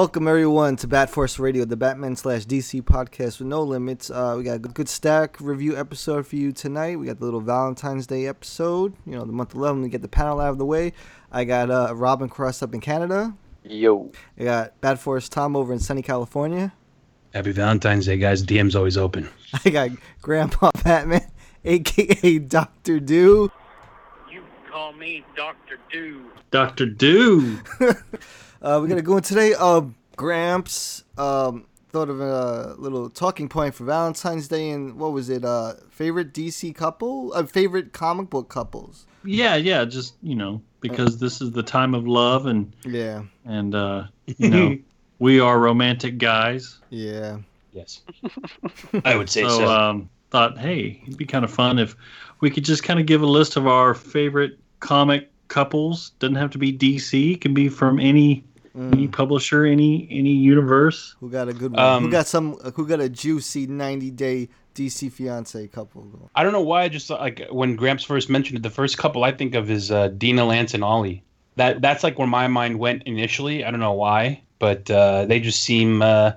Welcome everyone to Bat Force Radio, the Batman slash DC podcast with no limits. Uh, we got a good, good stack review episode for you tonight. We got the little Valentine's Day episode. You know, the month eleven. We get the panel out of the way. I got uh, Robin Cross up in Canada. Yo. I got Bat Force Tom over in sunny California. Happy Valentine's Day, guys. DM's always open. I got Grandpa Batman, aka Doctor Do. You call me Dr. Do. Dr. Do. Uh, we're gonna go in today. Uh, Gramps um, thought of a little talking point for Valentine's Day, and what was it? Uh, favorite DC couple? Uh, favorite comic book couples? Yeah, yeah, just you know, because this is the time of love and Yeah, and uh you know, we are romantic guys. yeah. Yes. I would say So so. um thought, hey, it'd be kind of fun if we could just kind of give a list of our favorite comic couples. Doesn't have to be DC, it can be from any any publisher, any any universe. Who got a good one? who Um, got some? Who got a juicy ninety day DC fiance couple? going? I don't know why. I just like when Gramps first mentioned it, the first couple I think of is uh, Dinah Lance and Ollie. That that's like where my mind went initially. I don't know why, but uh, they just seem uh,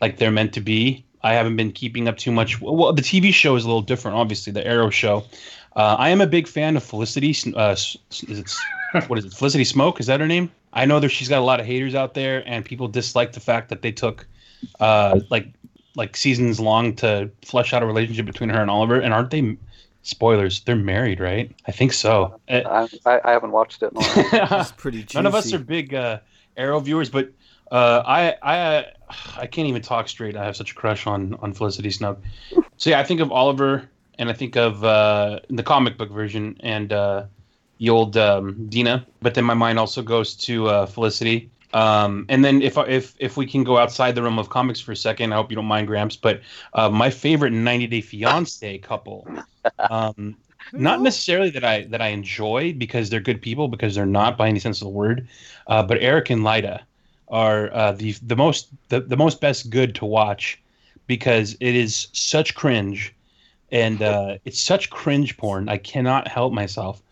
like they're meant to be. I haven't been keeping up too much. Well, the TV show is a little different, obviously. The Arrow show. Uh, I am a big fan of Felicity. Uh, is it, what is it? Felicity Smoak? Is that her name? I know that she's got a lot of haters out there, and people dislike the fact that they took uh, like like seasons long to flesh out a relationship between her and Oliver. And aren't they? Spoilers. They're married, right? I think so. I, I, I haven't watched it. in a while. It's pretty juicy. None of us are big uh, Arrow viewers, but uh, I I uh, I can't even talk straight. I have such a crush on on Felicity Smoak. So yeah, I think of Oliver, and I think of uh, the comic book version and uh, the old um, Dinah. But then my mind also goes to uh, Felicity. Um, and then if if if we can go outside the realm of comics for a second, I hope you don't mind, Gramps. But uh, my favorite 90 Day Fiance couple. Um, not necessarily that I that I enjoy because they're good people because they're not by any sense of the word, uh, but Eric and Leida are uh, the the most the, the most best good to watch because it is such cringe and uh, it's such cringe porn. I cannot help myself.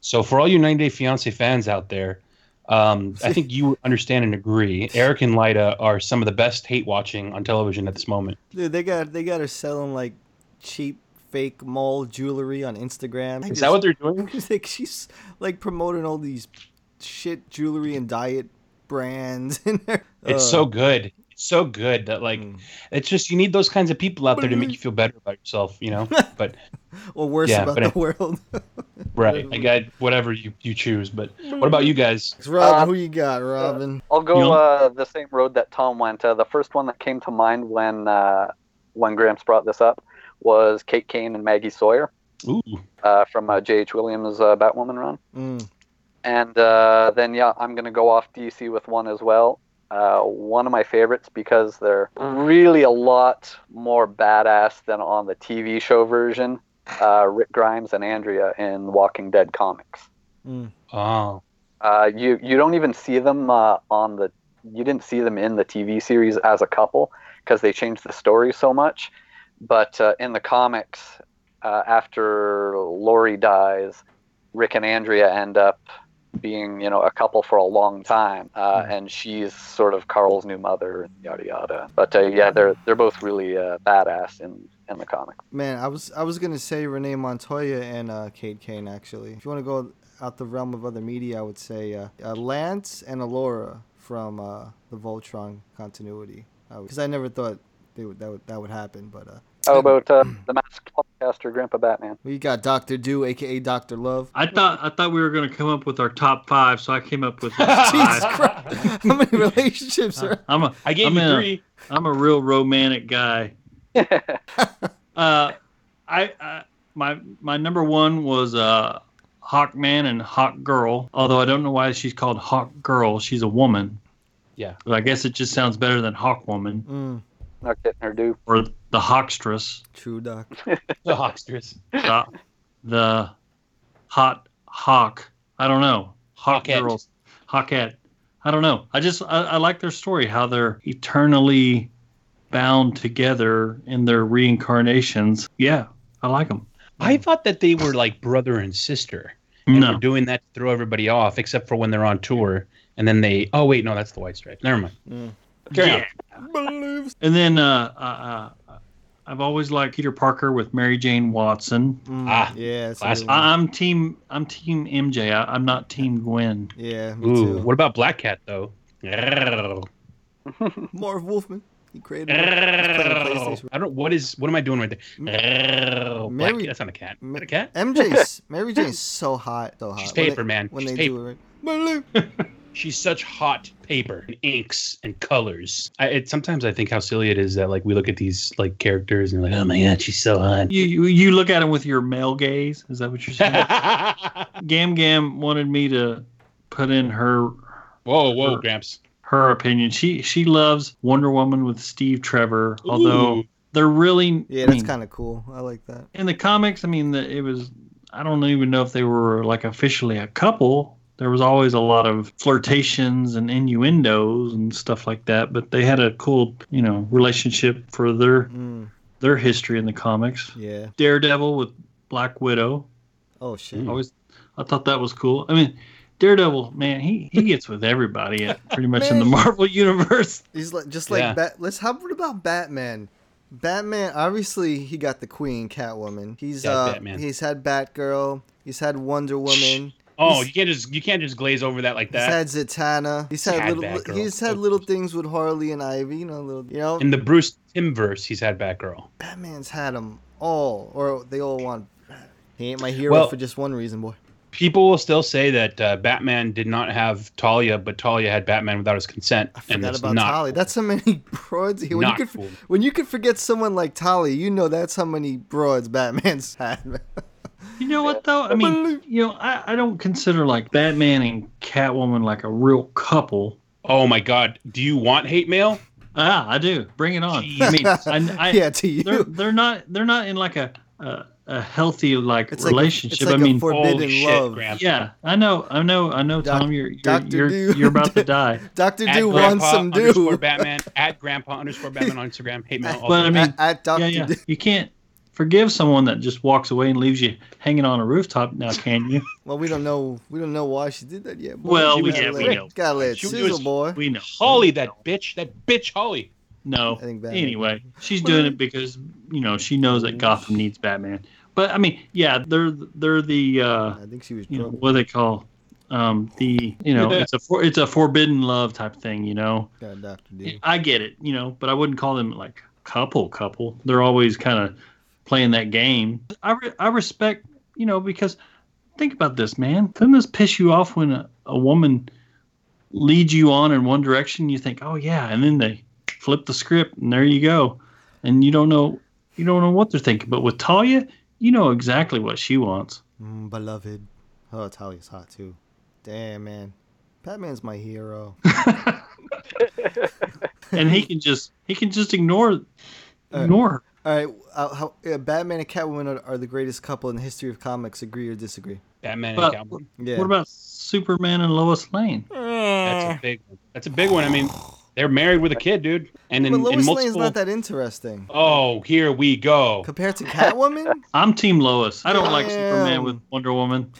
So for all you 90 Day Fiance fans out there, um, I think you understand and agree. Eric and Leida are some of the best hate watching on television at this moment. Dude, they got they got her selling like cheap fake mall jewelry on Instagram. Is that what they're doing? like she's like promoting all these shit jewelry and diet brands. It's Uh, so good. It's so good that like Mm. it's just you need those kinds of people out there to make you feel better about yourself, you know. But or worse yeah, about but the world. right, I got whatever you you choose. But what about you guys? Robin, Uh, who you got, Robin? I'll go You know- uh, the same road that Tom went. Uh, the first one that came to mind when uh, when Gramps brought this up was Kate Kane and Maggie Sawyer Ooh, uh, from uh, J.H. Williams' uh, Batwoman run. Mm. And uh, then, yeah, I'm going to go off DC with one as well. Uh, one of my favorites because they're really a lot more badass than on the TV show version. Uh, Rick Grimes and Andrea in Walking Dead comics. Mm. oh, Uh, you you don't even see them uh, on the you didn't see them in the TV series as a couple because they changed the story so much. But uh, in the comics, uh, after Lori dies, Rick and Andrea end up being you know a couple for a long time, uh, and she's sort of Carl's new mother and yada yada. But uh, yeah, they're they're both really uh, badass in in the comic. Man, I was I was gonna say Renee Montoya and uh, Kate Kane actually. If you want to go out the realm of other media, I would say uh, uh, Lance and Allura from uh, the Voltron continuity. Because I never thought they would, that would that would happen, but uh, How about uh, the masked podcaster, Grandpa Batman? We got Doctor Do, aka Doctor Love. I thought I thought we were going to come up with our top five, so I came up with Jesus five. Christ! How many relationships are? I'm a I gave I'm you a- three. I'm a real romantic guy. uh, I, I my my number one was uh, Hawkman and Hawk Girl. Although I don't know why she's called Hawk Girl. She's a woman. Yeah. But I guess it just sounds better than Hawk Woman Mm, Not getting her due. or the Hawkstress. true, Doc. The Hawksters. the, the hot hawk. I don't know. Hawk Hawkette. girls. Hawkette. I don't know. I just I, I like their story. How they're eternally bound together in their reincarnations. Yeah, I like them. I thought that they were like brother and sister. And No. we're doing that to throw everybody off, except for when they're on tour. And then they, oh, wait, no, that's the White Stripes. Never mind. Mm. Carry Yeah. And then uh, uh, uh, I've always liked Peter Parker with Mary Jane Watson. Mm, Ah, yeah, that's a classic. good one. I, I'm team I'm team MJ. I, I'm not team Gwen. Yeah, me Ooh, too. what about Black Cat, though? Marv Wolfman. He created it. I don't. What is? What am I doing right there? Mary- Cat. That's not a cat. Is Ma- that a cat? MJ's Mary Jane's so hot, so hot. She's When they- paper, man. When She's they paper. do it right. Baloo. She's such hot paper, and inks, and colors. I, it, sometimes I think how silly it is that like we look at these like characters and like, oh my god, she's so hot. You you, you look at them with your male gaze. Is that what you're saying? Gam Gam wanted me to put in her whoa, whoa, Her- Gramps. her opinion. She she loves Wonder Woman with Steve Trevor, although Ooh. they're really Yeah, I that's mean, kind of cool. I like that. in the comics. I mean, the, it was I don't even know if they were like officially a couple. There was always a lot of flirtations and innuendos and stuff like that, but they had a cool, you know, relationship for their Mm, their history in the comics. yeah. Daredevil with Black Widow. Oh shit. Always, I thought that was cool. I mean, Daredevil, man, he he gets with everybody at pretty much in the Marvel universe. He's like just like Yeah. Bat. Let's. How what about Batman? Batman. Obviously, he got the Queen, Catwoman. He's Yeah, uh, Batman. he's had Batgirl. He's had Wonder Woman. Oh, you can't just you can't just glaze over that like that. He's had Zatanna. He's had, had little. He's had little things with Harley and Ivy. You know, little. You know, In the Bruce Timm verse, he's had Batgirl. Batman's had them all, or they all want. He ain't my hero Well- for just one reason, boy. People will still say that uh, Batman did not have Talia, but Talia had Batman without his consent, I and forgot that's about not. Tali. That's how many broads. When Not you could, cool. when you could forget someone like Talia, you know that's how many broads Batman's had. Man. You know what though? I mean, you know, I, I don't consider like Batman and Catwoman like a real couple. Oh my God! Do you want hate mail? Ah, I do. Bring it on. Jeez. I mean, I, I, yeah, to you. they're they're not they're not in like a a, a healthy like It's like a- relationship. it's like I a mean, forbidden shit, love. Gramps. yeah, I know, I know, I know, Doc- Tom. You're you're Dr. you're, Do- you're about to die. Doctor Do wants Grandpa some underscore do. Batman at Grandpa underscore Batman on Instagram. Hate mail. all But I way. mean, at, at Doctor yeah, yeah. Do. You can't forgive someone that just walks away and leaves you hanging on a rooftop. Now, can you? Well, we don't know. We don't know why she did that yet. Boy. Well, we- gotta yeah, let- we know. Gotta let it She was- boy. We know. Holly, that bitch, that bitch Holly. No. I think Batman- Anyway, she's doing it because you know she knows that Gotham needs Batman. But I mean, yeah, they're they're the uh, I think she was you know what do they call um the you know it's a for, it's a forbidden love type thing. You know, Got Doctor Do. I get it. You know, but I wouldn't call them like couple couple. They're always kind of playing that game. I re- I respect you know because think about this, man. Doesn't this piss you off when a, a woman leads you on in one direction? You think, oh yeah, and then they flip the script, and there you go, and you don't know you don't know what they're thinking. But with Talia, you know exactly what she wants. Mm, beloved. Oh, Talia's hot too. Damn, man. Batman's my hero. and he can just he can just ignore ignore her. All right, uh, how, uh, Batman and Catwoman are, are the greatest couple in the history of comics. Agree or disagree? Batman But- and Catwoman. Yeah. What about Superman and Lois Lane? That's a big one. That's a big one. I mean, they're married with a kid, dude. And then but in Lois multiple. Lane's not that interesting Oh, here we go. compared to Catwoman. I'm Team Lois. I don't like Superman with Wonder Woman.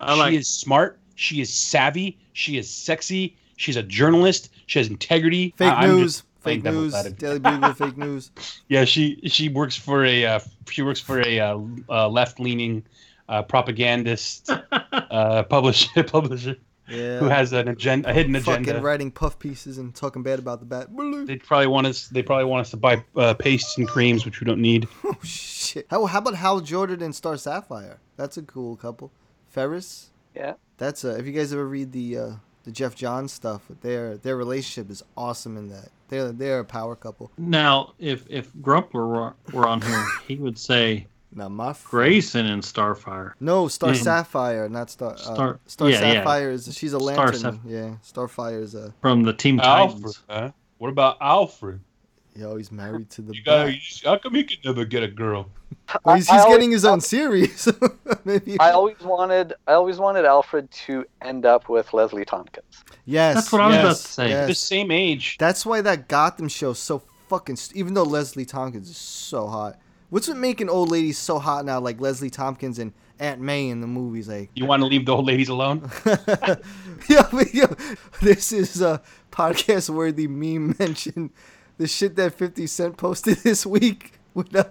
I like she is smart. She is savvy. She is sexy. She's a journalist. She has integrity. Fake I- news. just playing Fake news. Daily Bugle. fake news. Yeah, she she works for a uh, she works for a uh, uh, left leaning uh, propagandist uh, publisher publisher. Yeah. who has an agenda, a hidden Fucking agenda. writing puff pieces and talking bad about the bat. They probably want us. They probably want us to buy uh, pastes and creams, which we don't need. Oh shit! How, how about Hal Jordan and Star Sapphire? That's a cool couple. Ferris. Yeah. That's uh, if you guys ever read the uh, the Geoff Johns stuff, their their relationship is awesome in that. They're they're a power couple. Now, if if Grumpler were, were on here, he would say Now my f- Grayson and Starfire. no Star. Sapphire, not Star. Uh, Star- Star yeah, yeah. Sapphire is she's a Star lantern. Yeah, Starfire is a. From the Team Alfred. Titans. Huh? What about Alfred? Yo, he's married to the. You got. How come he can never get a girl? Well, he's I- I he's always- getting his own series. Maybe. I always wanted I always wanted Alfred to end up with Leslie Tompkins. yes. That's what I was about to say. yes. The same age. That's why that Gotham show's so fucking. St- even though Leslie Tompkins is so hot, what's what making old ladies so hot now? Like Leslie Tompkins and Aunt May in the movies. Like, You want to leave the old ladies alone? yeah, but, yo, this is a podcast worthy meme mention. The shit that Fifty Cent posted this week with uh,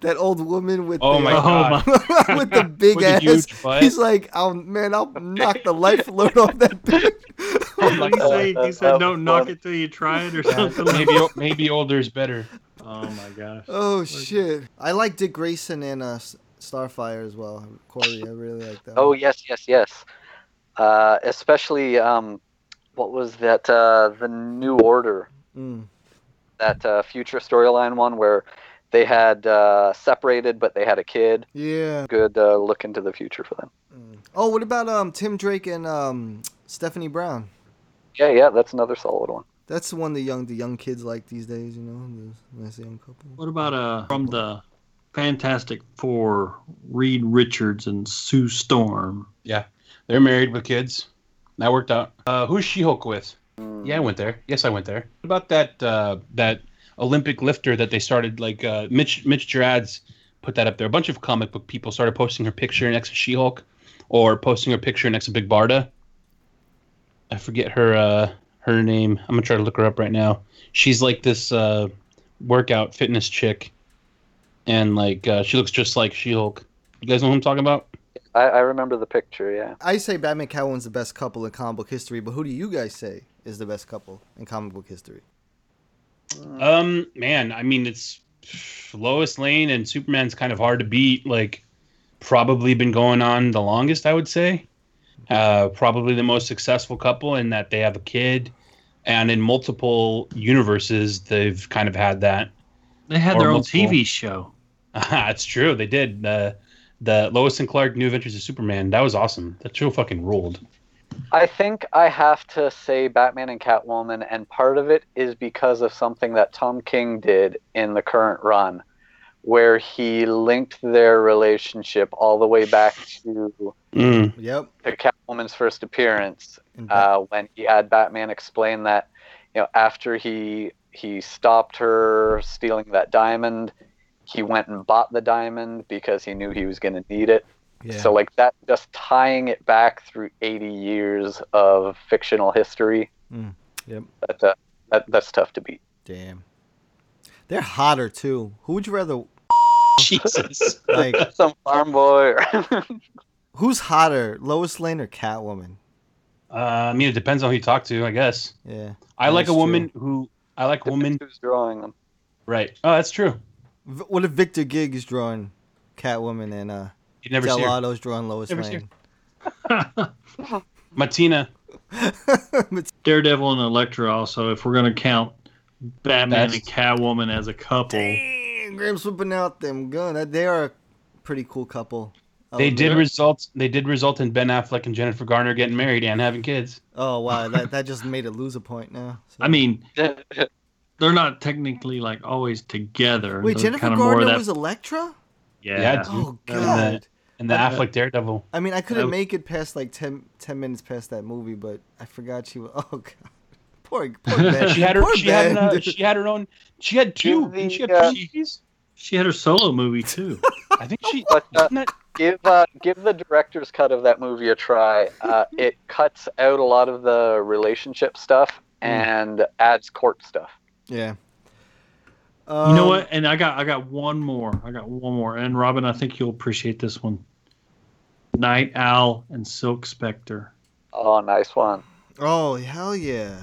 that old woman with Oh the, my Oh god. with the big With ass. huge butt. He's like, "Oh man, I'll knock the life load off that bitch." What did he say? He said, was "Don't knock funny. it till you try it," or something. maybe maybe older is better. Oh my gosh. Oh shit! I like Dick Grayson and uh, Starfire as well. Corey, I really like that. Oh one. yes, yes, yes. Uh, especially um, what was that? Uh, the New Order, Mm. That uh, future storyline one where they had uh, separated, but they had a kid. Yeah. Good uh, look into the future for them. Oh, what about um Tim Drake and um Stephanie Brown? Yeah, yeah, that's another solid one. That's the one the young the young kids like these days. You know, the nice young couple. What about uh from the Fantastic Four, Reed Richards and Sue Storm? Yeah, they're married with kids. That worked out. Uh, who's She-Hulk with? Yeah, I went there. Yes, I went there. What about that uh, that Olympic lifter that they started? Like uh, Mitch Mitch Gerads put that up there. A bunch of comic book people started posting her picture next to She-Hulk, or posting her picture next to Big Barda. I forget her uh, her name. I'm gonna try to look her up right now. She's like this uh, workout fitness chick, and like uh, she looks just like She-Hulk. You guys know who I'm talking about? I, I remember the picture. Yeah. I say Batman Catwoman's the best couple in comic book history, but who do you guys say is the best couple in comic book history? Um, man, I mean, it's Lois Lane and Superman's kind of hard to beat. Like, probably been going on the longest, I would say. Uh, probably the most successful couple in that they have a kid, and in multiple universes, they've kind of had that. They had Or their own. TV show. That's true. They did the the Lois and Clark New Adventures of Superman. That was awesome. That show fucking ruled. I think I have to say Batman and Catwoman, and part of it is because of something that Tom King did in the current run, where he linked their relationship all the way back to Mm. Yep. to Catwoman's first appearance, And Bat- uh, when he had Batman explain that, you know, after he he stopped her stealing that diamond, he went and bought the diamond because he knew he was going to need it. Yeah. So like that, just tying it back through 80 years of fictional history. Mm, yep. That, uh, that that's tough to beat. Damn. They're hotter too. Who would you rather Jesus. like? Some farm boy. Or Who's hotter, Lois Lane or Catwoman? Uh, I mean, it depends on who you talk to, I guess. Yeah. I like a That's woman who I like a woman. who's drawing them. Right. Oh, that's true. V- What if Victor Gig is drawing Catwoman and uh, You never see her. Delato's drawing Lois Never see Lane? Matina. Daredevil and Elektra also, if we're going to count Batman That's- and Catwoman as a couple. Dang, Graham's whipping out them gun. They are a pretty cool couple. I'll They admit. did result. They did result in Ben Affleck and Jennifer Garner getting married and having kids. Oh wow, that that just made it lose a point now. So- I mean, they're not technically like always together. wait, They're Jennifer kinda more of that- was Elektra? yeah. Yeah, Oh god. And the Uh, Affleck Daredevil. I mean, I couldn't Uh, make it past like 10, 10 minutes past that movie, but I forgot she was. Oh god, poor poor Ben. She had her. Poor She had, uh, she had her own. She had two. The, she have uh, two movies? She had her solo movie too. I think she. But uh, isn't that- give uh, give the director's cut of that movie a try. Uh, it cuts out a lot of the relationship stuff and adds court stuff. yeah. you know Um, what? And I got I got one more. I got one more. And Robin, I think you'll appreciate this one. Nite Owl and Silk Spectre. Oh, nice one. Oh hell yeah!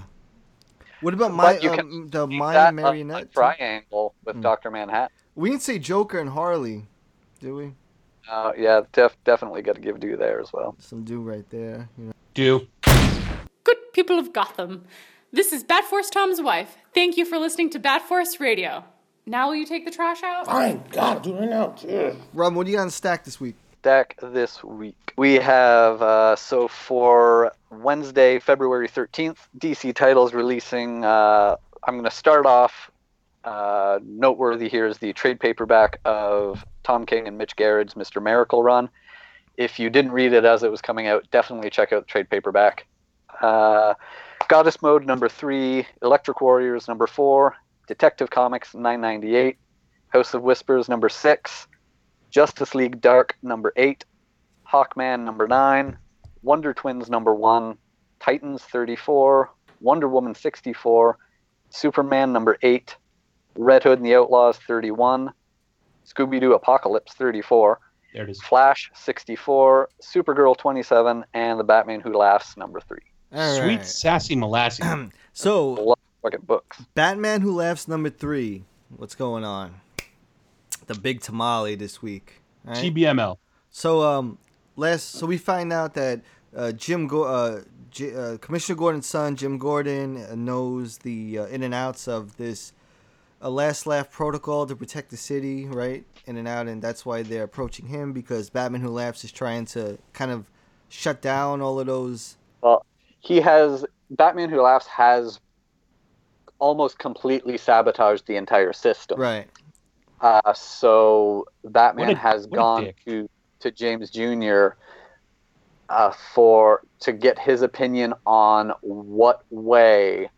What about my you um, the Keep Maya uh, marionette? triangle with Hmm. Doctor Manhattan. We didn't say Joker and Harley, do we? Uh, yeah, def- definitely got to give due there as well. Some do right there. You know. Do. Good people of Gotham. This is Batforce Tom's wife. Thank you for listening to Batforce Radio. Now will you take the trash out? Fine, God, do it right now. Ugh. Rob, what do you got on stack this week? Stack this week. We have, uh, so for Wednesday, February 13th, DC titles releasing. Uh, I'm going to start off. Uh, noteworthy here is the trade paperback of Tom King and Mitch Gerads' Mr. Miracle run. If you didn't read it as it was coming out, definitely check out the trade paperback. Uh, Goddess Mode number three, Electric Warriors number four, Detective Comics 998, House of Whispers number six, Justice League Dark number eight, Hawkman number nine, Wonder Twins number one, Titans 34, Wonder Woman 64, Superman number eight, Red Hood and the Outlaws 31, Scooby Doo Apocalypse 34, There it is. Flash 64, Supergirl 27, and The Batman Who Laughs number three. All Sweet right. sassy molasses. So, Love fucking books. Batman Who Laughs number three. What's going on? The big tamale this week. all right? TBML. So um, last so we find out that uh, Jim Go- uh, J- uh, Commissioner Gordon's son Jim Gordon uh, knows the uh, in and outs of this a last laugh protocol to protect the city, right? In and out, and that's why they're approaching him because Batman Who Laughs is trying to kind of shut down all of those. Well, he has Batman Who Laughs has almost completely sabotaged the entire system. Right. Uh, so Batman What a- has gone to to James Jr. Uh, for to get his opinion on what way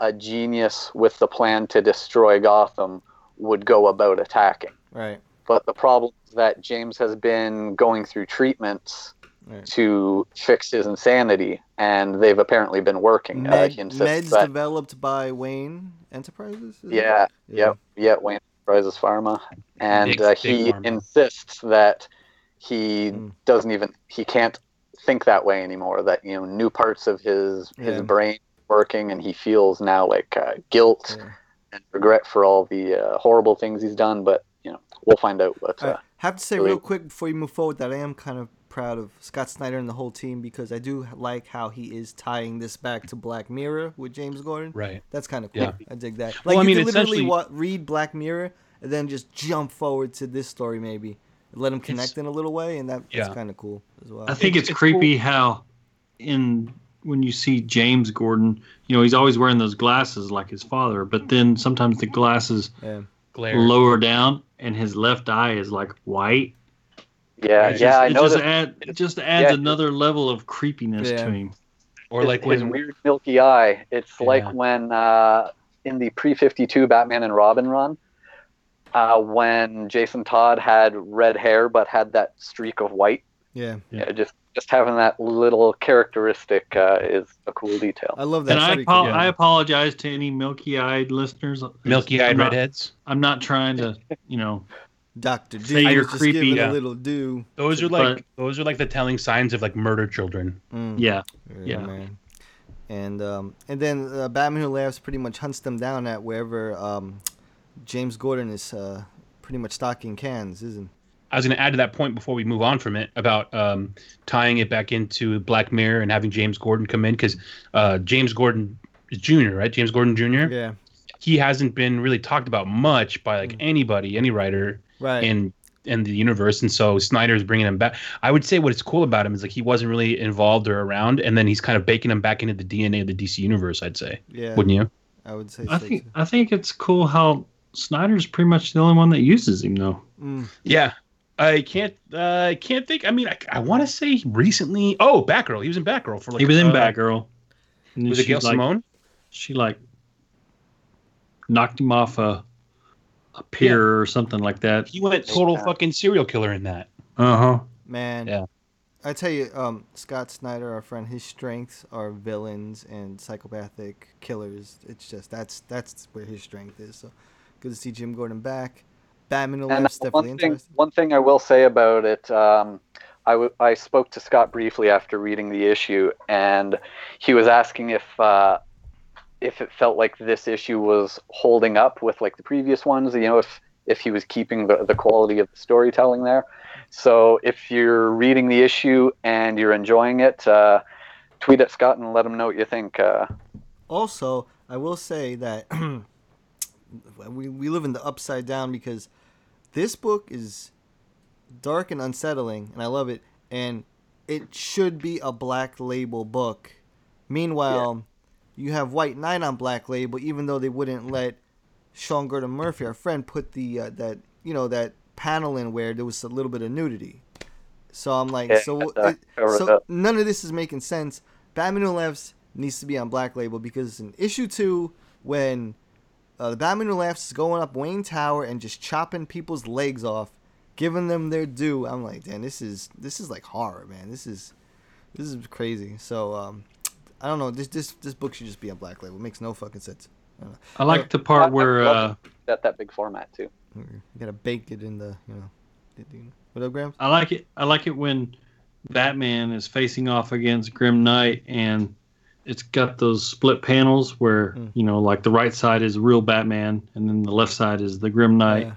a genius with the plan to destroy Gotham would go about attacking. Right. But the problem is that James has been going through treatments Right. to fix his insanity, and they've apparently been working. uh, Med, he insists meds that developed by Wayne Enterprises. yeah, Yeah. yep, yeah, Wayne Enterprises Pharma, and Big- uh, big he pharma. insists that he Mm. doesn't even he can't think that way anymore. That you know, new parts of his his brain working, and he feels now like uh, guilt Yeah. and regret for all the uh, horrible things he's done. But you know, we'll find out. But I uh, have to say really- real quick before you move forward that I am kind of proud of Scott Snyder and the whole team because I do like how he is tying this back to Black Mirror with James Gordon. Right. That's kind of cool. Yeah. I dig that. Like Well, I you mean, could literally essentially- wa- read Black Mirror and then just jump forward to this story maybe. Let them connect It's- in a little way and that, that's kind of cool as well. I think It's- it's, it's creepy how in when you see James Gordon, you know, he's always wearing those glasses like his father, but then sometimes the glasses yeah. Glare. lower down and his left eye is like white. Yeah, It yeah, just, I it know just that. add, it just adds yeah. another level of creepiness Yeah. to him. Or his, like his when weird milky eye. It's Yeah. like when uh, in the pre fifty two Batman and Robin run, uh, when Jason Todd had red hair but had that streak of white. Yeah. Yeah, just just having that little characteristic uh, is a cool detail. I love that. And I, apo- yeah. I apologize to any milky-eyed listeners. milky-eyed I'm not- redheads. I'm not trying to, you know, Dr. Say you're was just creepy. giving Yeah. a little do. Those are But- like those are like the telling signs of like murder children. Mm. yeah. Yeah, Yeah. man. And um, and then uh, Batman Who Laughs pretty much hunts them down at wherever um, James Gordon is uh, pretty much stocking cans, isn't? I was going to add to that point before we move on from it about um, tying it back into Black Mirror and having James Gordon come in because uh, James Gordon is Jr. right James Gordon Jr. Yeah. He hasn't been really talked about much by like anybody, any writer Right. in in the universe, and so Snyder's bringing him back. I would say what's cool about him is like he wasn't really involved or around, and then he's kind of baking him back into the DNA of the DC universe. I'd say, yeah. wouldn't you? I would say. I so, think too. I think it's cool how Snyder's pretty much the only one that uses him though. Mm. Yeah. I can't. Uh, I can't think. I mean, I, I want to say recently. Oh, Batgirl. He was in Batgirl for like. he was in uh, Batgirl. And Was it she, Gail like, Simone? She like knocked him off a a pier or something like that. He went total Yeah. fucking serial killer in that. Uh huh. Man. Yeah. I tell you, um, Scott Snyder, our friend, his strengths are villains and psychopathic killers. It's just that's that's where his strength is. So good to see Jim Gordon back. Batman And Laughs uh, definitely one thing, interesting. one thing I will say about it, um, I, w- I spoke to Scott briefly after reading the issue, and he was asking if uh, if it felt like this issue was holding up with like the previous ones. You know, if if he was keeping the, the quality of the storytelling there. So if you're reading the issue and you're enjoying it, uh, tweet at Scott and let him know what you think. Uh, Also, I will say that we, we live in the upside down because this book is dark and unsettling, and I love it. And it should be a black label book. Meanwhile, you have White Knight on black label, even though they wouldn't let Sean Gordon Murphy, our friend, put the uh, that you know that panel in where there was a little bit of nudity. So I'm like, Yeah, so it, so none of this is making sense. Batman Who Laughs needs to be on Black Label because in issue two, when uh, the Batman Who Laughs is going up Wayne Tower and just chopping people's legs off, giving them their due, I'm like, damn, this is this is like horror, man. This is this is crazy. So um, I don't know. This this this book should just be on Black Label. It makes no fucking sense. I, don't know. I like the part where uh, at that big format too. You gotta bake it in the you know. the- the- What up, Graham? I like it. I like it when Batman is facing off against Grim Knight, and it's got those split panels where Mm. you know, like the right side is real Batman, and then the left side is the Grim Knight.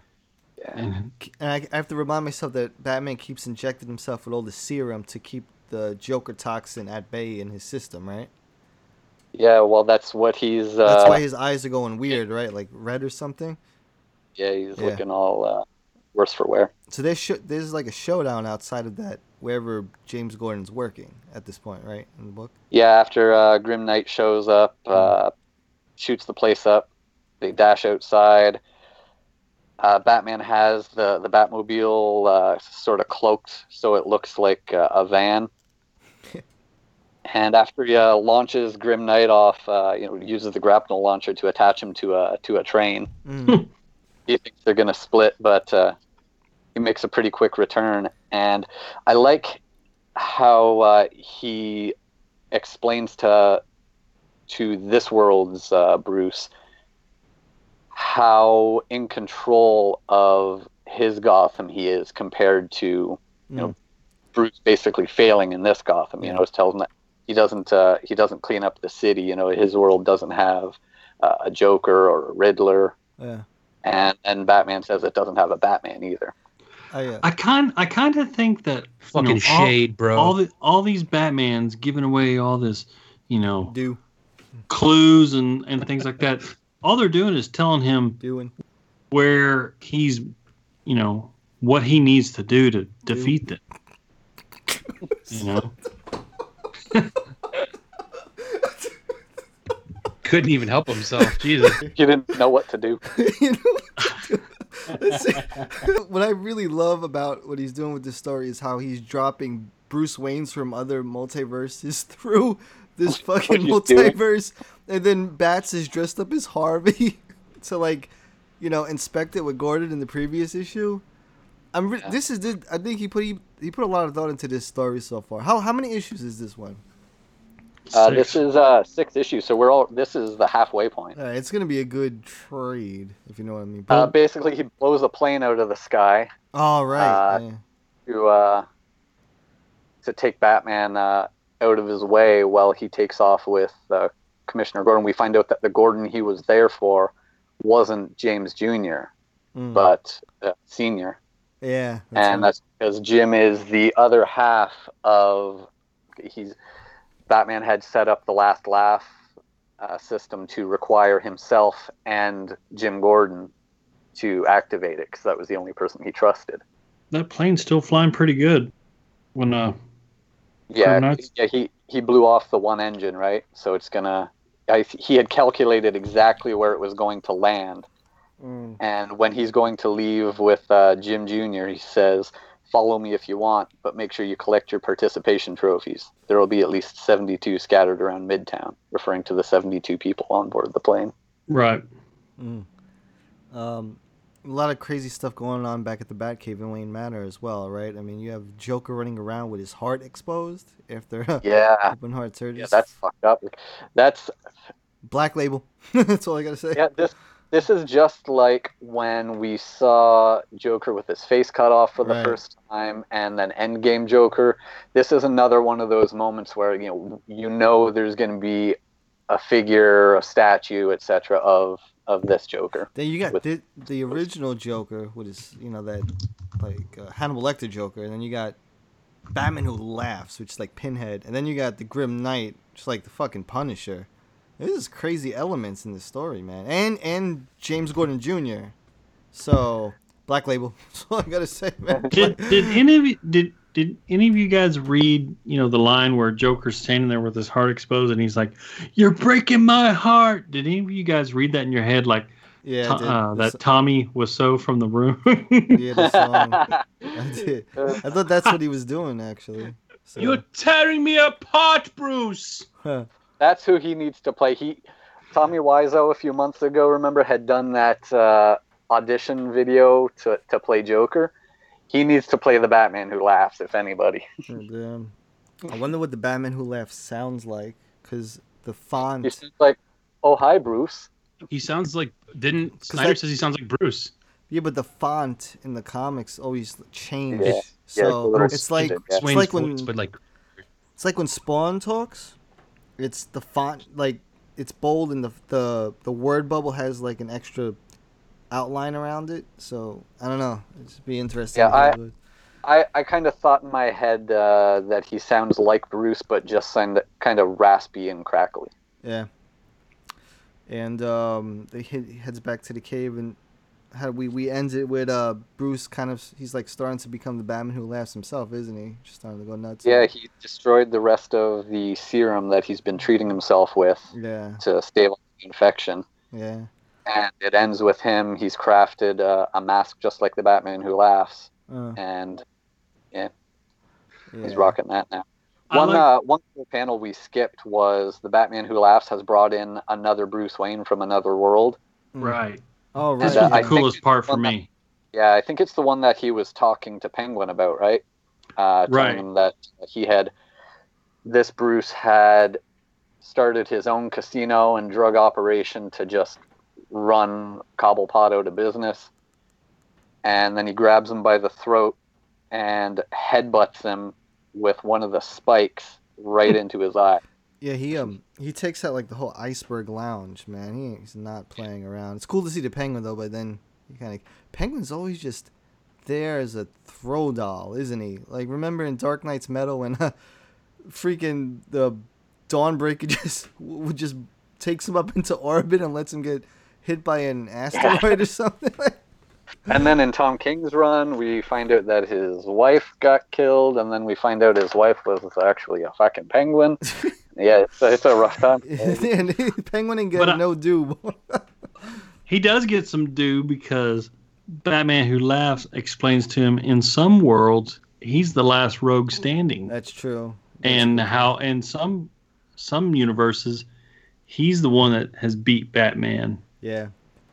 And And I, I have to remind myself that Batman keeps injecting himself with all the serum to keep the Joker toxin at bay in his system, right? Yeah, well, that's what he's. Uh, That's why his eyes are going weird, right? Like red or something. yeah, he's Yeah. looking all uh, worse for wear. So there's sh- there's like a showdown outside of that wherever James Gordon's working at this point, right? In the book. Yeah, after uh, Grim Knight shows up, uh, shoots the place up, they dash outside. Uh, Batman has the the Batmobile uh, sort of cloaked, so it looks like uh, a van. and after he uh, launches Grim Knight off, uh, you know, uses the grapnel launcher to attach him to a to a train. Mm. he thinks they're going to split, but uh, he makes a pretty quick return. And I like how uh, he explains to to this world's uh, Bruce how in control of his Gotham he is compared to you know Bruce basically failing in this Gotham. You know, it tells him that he doesn't uh, he doesn't clean up the city. You know, his world doesn't have uh, a Joker or a Riddler, Yeah. and and Batman says it doesn't have a Batman either. Oh yeah. I kind I kind of think that you Fucking know, all- shade, bro. All the all these Batmans giving away all this, you know, Do clues and and things like that. All they're doing is telling him doing where he's, you know, what he needs to do to defeat them. You know, Couldn't even help himself. Jesus. He didn't know what to do. you know what to do. Let's see. what I really love about what he's doing with this story is how he's dropping Bruce Wayne's from other multiverses through this fucking he's doing. multiverse, and then Bats is dressed up as Harvey to like, you know, inspect it with Gordon in the previous issue. I'm re- this is this, I think he put he, he put a lot of thought into this story so far. How how many issues is this one? Uh, this is uh, sixth issue, so we're all. This is the halfway point. Uh, it's gonna be a good trade if you know what I mean. Uh, basically, he blows a plane out of the sky. All right. uh, yeah. to uh, to take Batman uh, out of his way while he takes off with uh, Commissioner Gordon. We find out that the Gordon he was there for wasn't James Jr. Mm. but uh, Senior, yeah. and right. that's because Jim is the other half of he's Batman had set up the Last Laugh uh, system to require himself and Jim Gordon to activate it because that was the only person he trusted. that plane's still flying pretty good. When uh, Yeah, yeah, he he blew off the one engine, right? So it's gonna. I, he had calculated exactly where it was going to land, Mm. and when he's going to leave with uh, Jim Jr., he says, "Follow me if you want, but make sure you collect your participation trophies. There will be at least seventy-two scattered around Midtown," referring to the seventy-two people on board the plane. right, Mm. Um, a lot of crazy stuff going on back at the Batcave in Wayne Manor as well, right? I mean, you have Joker running around with his heart exposed after Yeah. open heart surgery. Yeah, that's fucked up. That's Black Label. that's all I gotta say. yeah. This this is just like when we saw Joker with his face cut off for the Right. first time, and then Endgame Joker. This is another one of those moments where you know you know there's going to be a figure, a statue, etc. of of this Joker. Then you got With- the, the original Joker, what is you know that like uh, Hannibal Lecter Joker, and then you got Batman who laughs, which is like Pinhead, and then you got the Grim Knight, just like the fucking Punisher. There's crazy elements in the story, man, and and James Gordon Jr. So Black Label. That's all I gotta say, man. Did did any of you did did any of you guys read you know the line where Joker's standing there with his heart exposed and he's like, "You're breaking my heart." Did any of you guys read that in your head like? Yeah, To- uh, that Tommy Wiseau from the room. yeah, the song. I did. I thought that's what he was doing actually. So, You're tearing me apart, Bruce. Huh. That's who he needs to play. He, Tommy Wiseau, a few months ago, remember, had done that uh, audition video to to play Joker. He needs to play the Batman who laughs, if anybody. Oh, damn. I wonder what the Batman Who Laughs sounds like, because the font. He seems like, "Oh hi, Bruce." He sounds like didn't Snyder that- says he sounds like Bruce. Yeah, but the font in the comics always change. Yeah. Yeah, it's So it's like it's like when voice, but like it's like when Spawn talks. It's the font like it's bold and the the the word bubble has like an extra outline around it. So I don't know. It'd be interesting. Yeah, I- I, I kind of thought in my head uh, that he sounds like Bruce, but just sound kind of raspy and crackly. Yeah. And um, he heads back to the cave, and how we we end it with uh Bruce kind of he's like starting to become the Batman who laughs himself, isn't he? Just starting to go nuts. Yeah, he destroyed the rest of the serum that he's been treating himself with Yeah. to stave off the infection. Yeah. And it ends with him. He's crafted uh, a mask just like the Batman who laughs, Uh, and yeah, he's rocking that now. I One like- uh, one cool panel we skipped was the Batman who laughs has brought in another Bruce Wayne from another world. right. Oh right. This was the I coolest part for one that- me. Yeah, I think it's the one that he was talking to Penguin about, right? Uh, telling Right. him that he had this Bruce had started his own casino and drug operation to just run Cobblepot out of business, and then he grabs him by the throat and headbutts him with one of the spikes right into his eye. Yeah, he um he takes out like the whole iceberg lounge, man. He, he's not playing around. It's cool to see the penguin though, but then he kind of penguin's always just there as a throw doll, isn't he? Like remember in Dark Nights Metal when uh, freaking the Dawnbreaker just would just takes him up into orbit and lets him get hit by an asteroid or something. And then in Tom King's run, we find out that his wife got killed, and then we find out his wife was actually a fucking penguin. yeah, it's a, it's a rough time. and penguin ain't But getting I- no due. He does get some due because Batman Who Laughs explains to him in some worlds he's the last rogue standing, That's true. and how in some some universes he's the one that has beat Batman. Yeah,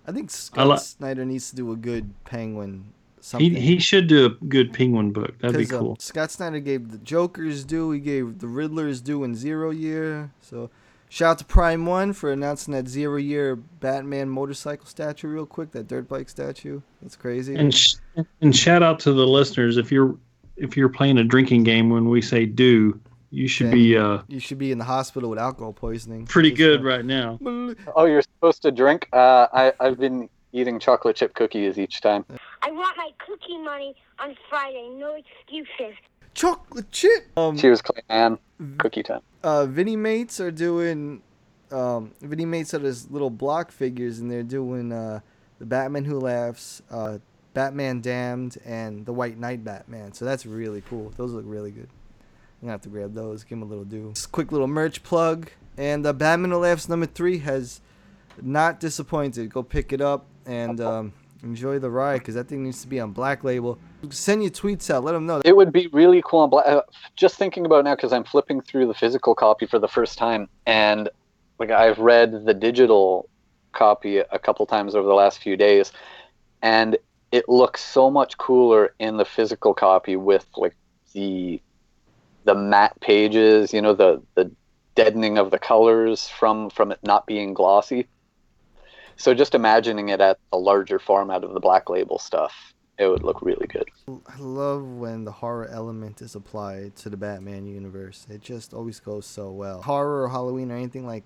I think Scott li- Snyder needs to do a good penguin. He Something. he should do a good Penguin book. That'd be 'Cause, um, cool. Scott Snyder gave the Joker's due. He gave the Riddler's due in Zero Year. So, shout out to Prime One for announcing that Zero Year Batman motorcycle statue real quick. That dirt bike statue. That's crazy. And sh- and shout out to the listeners if you're if you're playing a drinking game when we say do, you should Then be uh you should be in the hospital with alcohol poisoning. pretty good uh, right now. Oh, you're supposed to drink? Uh, I, I've been eating chocolate chip cookies each time. I want my cookie money on Friday. No excuses. Chocolate chip. Um, Cheers, Clayman. Cookie time. uh, Vinimates are doing. Um, Vinimates are those little block figures, and they're doing uh, the Batman Who Laughs, uh, Batman Damned, and the White Knight Batman. So that's really cool. Those look really good. I'm gonna have to grab those. Give them a little do. Just quick little merch plug. And uh, Batman Who Laughs number three has not disappointed. Go pick it up and um, enjoy the ride because that thing needs to be on Black Label. Send your tweets out. Let them know. It would be really cool. On Black, uh, just thinking about it now because I'm flipping through the physical copy for the first time, and like I've read the digital copy a couple times over the last few days, and it looks so much cooler in the physical copy with like the the matte pages. You know the the deadening of the colors from from it not being glossy. So just imagining it at the larger format of the Black Label stuff, it would look really good. I love when the horror element is applied to the Batman universe. It just always goes so well. Horror or Halloween or anything like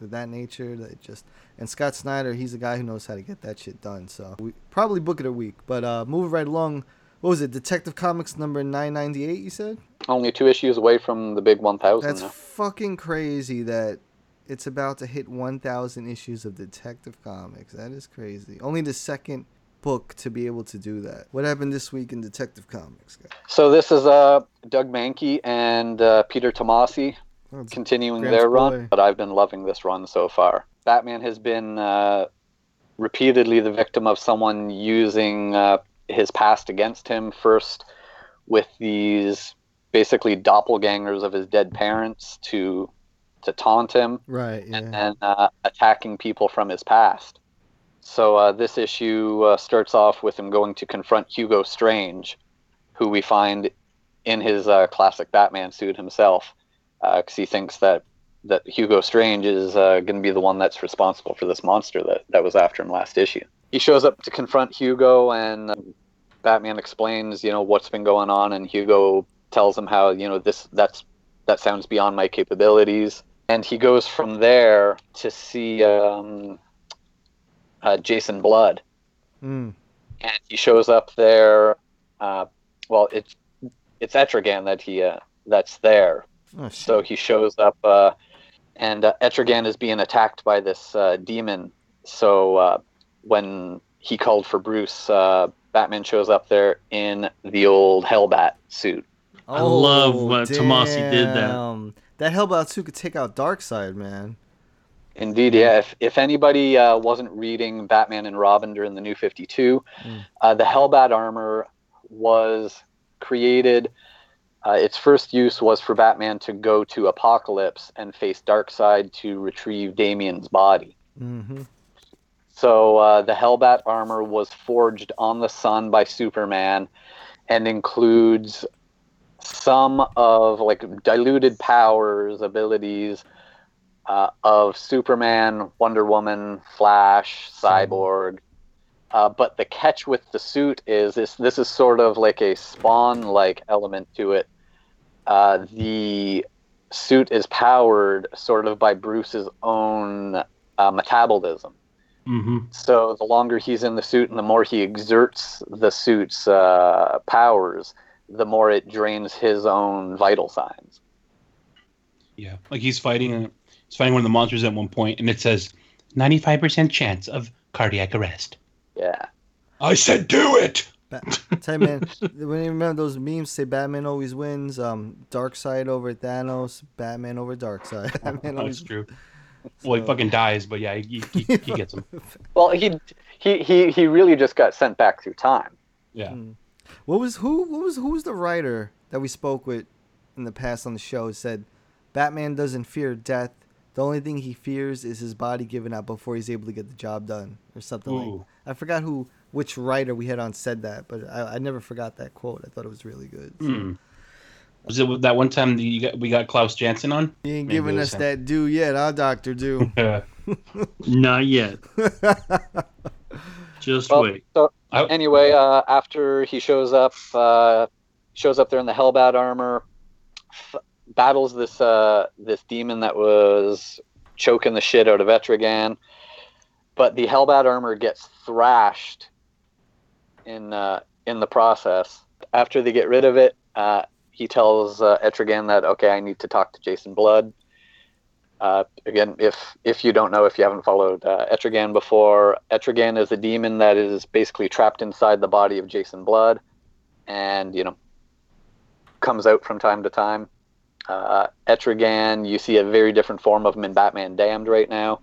that nature that just and Scott Snyder, he's a guy who knows how to get that shit done. So we probably book it a week. But uh moving right along, what was it? Detective Comics number 998, you said? Only two issues away from the big 1,000 That's now. fucking crazy that it's about to hit 1,000 issues of Detective Comics. That is crazy. Only the second book to be able to do that. What happened this week in Detective Comics? guys? So this is uh, Doug Mahnke and uh, Peter Tomasi Oh, continuing their run, but I've been loving this run so far. Batman has been uh, repeatedly the victim of someone using uh, his past against him. First, with these basically doppelgangers of his dead parents to to taunt him, Right, yeah. and then uh, attacking people from his past. So uh, this issue uh, starts off with him going to confront Hugo Strange, who we find in his uh, classic Batman suit himself, because he thinks that that Hugo Strange is uh, going to be the one that's responsible for this monster that, that was after him last issue. He shows up to confront Hugo, and uh, Batman explains, you know, what's been going on, and Hugo tells him how, you know, this that's that sounds beyond my capabilities, and he goes from there to see um, uh, Jason Blood, Mm. and he shows up there. Uh, well, it's it's Etrigan that he uh, that's there. Oh, so he shows up, uh, and uh, Etrigan is being attacked by this uh, demon. So uh, when he called for Bruce, uh, Batman shows up there in the old Hellbat suit. I love when Tomasi did that. That Hellbound suit could take out Darkseid, man. Indeed, yeah. If, if anybody uh, wasn't reading Batman and Robin during the New 52, Mm. uh, the Hellbat armor was created. Uh, its first use was for Batman to go to Apokolips and face Darkseid to retrieve Damian's body. Mm-hmm. So uh, the Hellbat armor was forged on the sun by Superman and includes some of like diluted powers, abilities uh, of Superman, Wonder Woman, Flash, Cyborg. Uh, but the catch with the suit is this: this is sort of like a Spawn-like element to it. Uh, the suit is powered sort of by Bruce's own uh, metabolism. Mm-hmm. So the longer he's in the suit and the more he exerts the suit's uh, powers, the more it drains his own vital signs. Yeah, like he's fighting. He's fighting one of the monsters at one point, and it says ninety-five percent chance of cardiac arrest. Yeah. I said, do it. Tell you, man, when you remember those memes say Batman always wins, um, Darkseid over Thanos, Batman over Darkseid. Batman That's always true. Well, he fucking dies, but yeah, he, he, he gets him. Well, he he he he really just got sent back through time. Yeah. What was who? What was who was the writer that we spoke with in the past on the show? Said Batman doesn't fear death. The only thing he fears is his body giving out before he's able to get the job done, or something like. Ooh. I forgot who, which writer we had on said that, but I, I never forgot that quote. I thought it was really good. So. Hmm. Was it that one time that you got, we got Klaus Janson on? He ain't Maybe giving us him. that do yet, huh, Doctor Do? Not yet. Just Well, wait. So anyway, uh, after he shows up, uh, shows up there in the Hellbat armor, f- battles this uh, this demon that was choking the shit out of Etrigan, but the Hellbat armor gets thrashed in uh, in the process. After they get rid of it, uh, he tells uh, Etrigan that okay, I need to talk to Jason Blood. Uh, again, if if you don't know, if you haven't followed uh, Etrigan before, Etrigan is a demon that is basically trapped inside the body of Jason Blood, and you know comes out from time to time. Uh, Etrigan, you see a very different form of him in Batman Damned right now.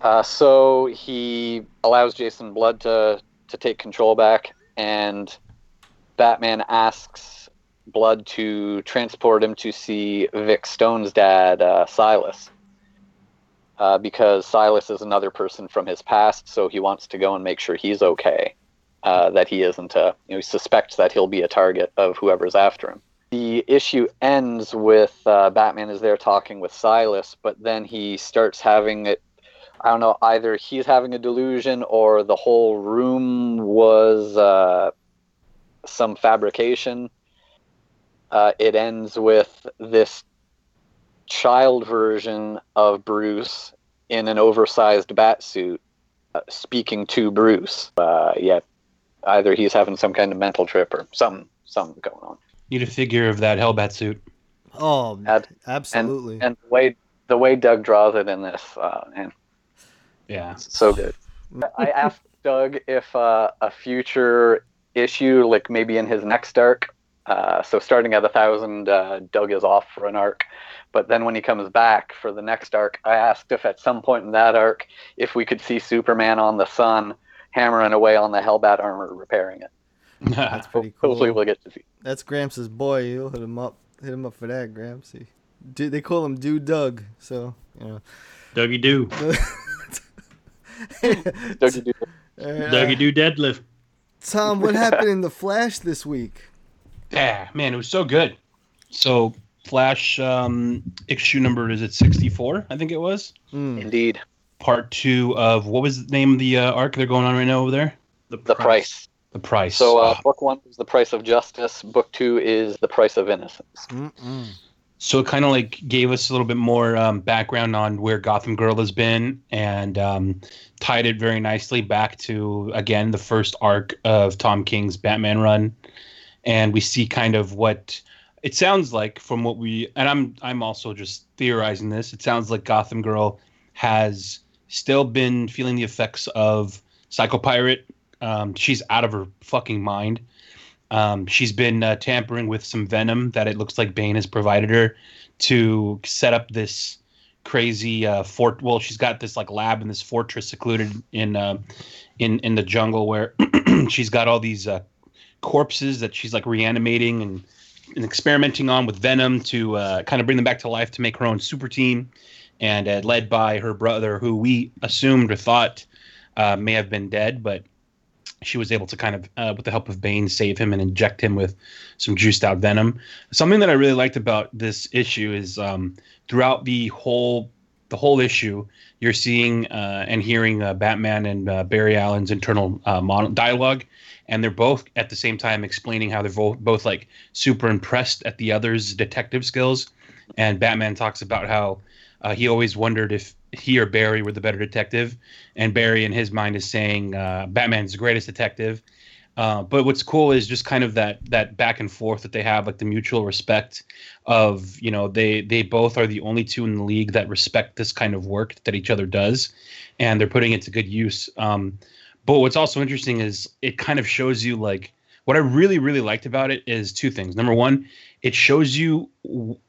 Uh, so he allows Jason Blood to to take control back, and Batman asks Blood to transport him to see Vic Stone's dad, uh, Silas, uh, because Silas is another person from his past, so he wants to go and make sure he's okay, uh, that he isn't a, you know, he suspects that he'll be a target of whoever's after him. The issue ends with uh, Batman is there talking with Silas, but then he starts having it I don't know, either he's having a delusion or the whole room was uh, some fabrication. Uh, it ends with this child version of Bruce in an oversized bat suit uh, speaking to Bruce. Uh, yeah, either he's having some kind of mental trip or something, something going on. Need a figure of that Hellbat suit. Oh, Ab- absolutely. And, and the way the way Doug draws it in this, uh, man, Yeah. so good. I asked Doug if uh, a future issue, like maybe in his next arc, uh, so starting at a thousand, uh, Doug is off for an arc. But then when he comes back for the next arc, I asked if at some point in that arc, if we could see Superman on the sun hammering away on the Hellbat armor, repairing it. That's pretty cool. Hopefully, we'll get to see. That's Gramps' boy. You'll hit him up. Hit him up for that, Gramps. He, dude, they call him Dude Doug. So you know. Dougie do. Dougie do. Dougie do deadlift. Tom, what happened in the Flash this week? Yeah, man, it was so good. So Flash um, issue number is it sixty four? I think it was. Indeed. Part two of what was the name of the uh, arc they're going on right now over there? The price. The price. So, uh, book one is the price of justice. Book two is the price of innocence. So it kind of like gave us a little bit more um, background on where Gotham Girl has been, and um, tied it very nicely back to again the first arc of Tom King's Batman run, and we see kind of what it sounds like from what we and I'm I'm also just theorizing this. It sounds like Gotham Girl has still been feeling the effects of Psycho Pirate. Um, she's out of her fucking mind. Um, she's been uh, tampering with some venom that it looks like Bane has provided her to set up this crazy uh, fort. Well, she's got this like lab in this fortress secluded in uh, in in the jungle where she's got all these uh, corpses that she's like reanimating and, and experimenting on with venom to uh, kind of bring them back to life to make her own super team. And uh, led by her brother, who we assumed or thought uh, may have been dead, but she was able to kind of, uh, with the help of Bane, save him and inject him with some juiced out venom. Something that I really liked about this issue is um, throughout the whole the whole issue, you're seeing uh, and hearing uh, Batman and uh, Barry Allen's internal uh, dialogue, and they're both at the same time explaining how they're both both like super impressed at the other's detective skills. And Batman talks about how uh, he always wondered if he or Barry were the better detective, and Barry in his mind is saying uh, Batman's the greatest detective. Uh, but what's cool is just kind of that that back and forth that they have, like the mutual respect of you know they they both are the only two in the league that respect this kind of work that each other does, and they're putting it to good use. Um, but what's also interesting is it kind of shows you like what I really really liked about it is two things. Number one, it shows you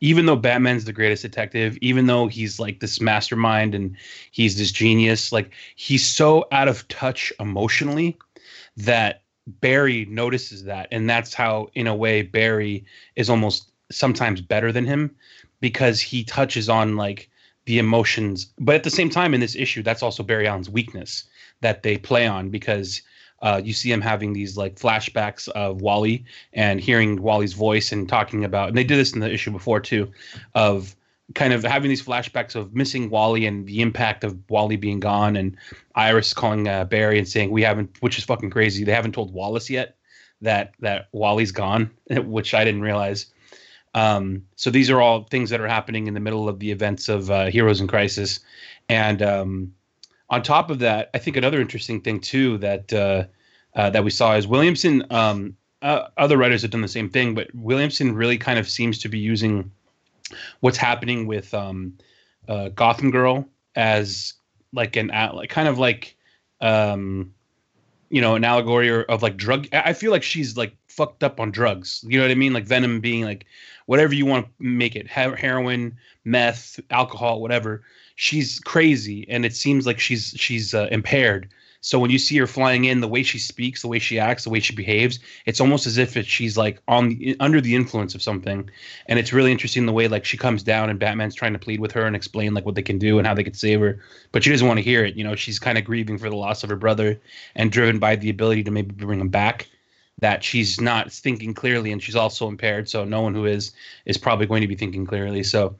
even though Batman's the greatest detective, even though he's like this mastermind and he's this genius, like he's so out of touch emotionally that Barry notices that, and that's how, in a way, Barry is almost sometimes better than him because he touches on like the emotions. But at the same time, in this issue, that's also Barry Allen's weakness that they play on because uh, you see him having these like flashbacks of Wally and hearing Wally's voice and talking about, and they did this in the issue before too, of kind of having these flashbacks of missing Wally and the impact of Wally being gone, and Iris calling uh, Barry and saying we haven't, which is fucking crazy. They haven't told Wallace yet that that Wally's gone, which I didn't realize. Um, so these are all things that are happening in the middle of the events of uh, Heroes in Crisis, and um, on top of that, I think another interesting thing too that uh, uh, that we saw is Williamson. Um, uh, other writers have done the same thing, but Williamson really kind of seems to be using what's happening with um, uh, Gotham Girl as like an like kind of like um, you know an allegory or, of like drug. I feel like she's like fucked up on drugs. You know what I mean? Like Venom being like whatever you want to make it, heroin, meth, alcohol, whatever. She's crazy, and it seems like she's she's uh, impaired. So when you see her flying in, the way she speaks, the way she acts, the way she behaves, it's almost as if it, she's like on the, under the influence of something. And it's really interesting the way like she comes down and Batman's trying to plead with her and explain like what they can do and how they can save her, but she doesn't want to hear it. You know, she's kind of grieving for the loss of her brother and driven by the ability to maybe bring him back. That she's not thinking clearly, and she's also impaired. So no one who is is probably going to be thinking clearly. So,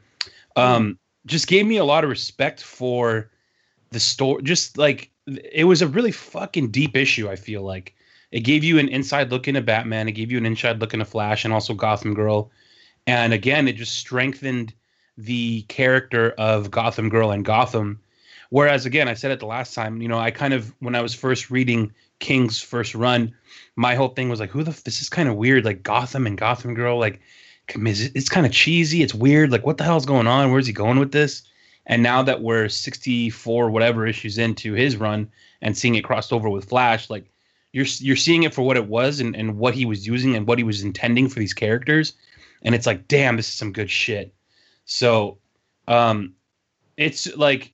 um, just gave me a lot of respect for the story, just like it was a really fucking deep issue. I feel like it gave you an inside look into Batman. It gave you an inside look into Flash and also Gotham Girl. And again, it just strengthened the character of Gotham Girl and Gotham. Whereas, again, I said it the last time, you know, I kind of, when I was first reading King's first run, my whole thing was like, who the, this is kind of weird. Like Gotham and Gotham Girl, like, it's kind of cheesy. It's weird. Like, what the hell's going on? Where's he going with this? And now that we're 64 whatever issues into his run and seeing it crossed over with Flash, like you're you're seeing it for what it was and, and what he was using and what he was intending for these characters. And it's like, damn, this is some good shit. So um it's like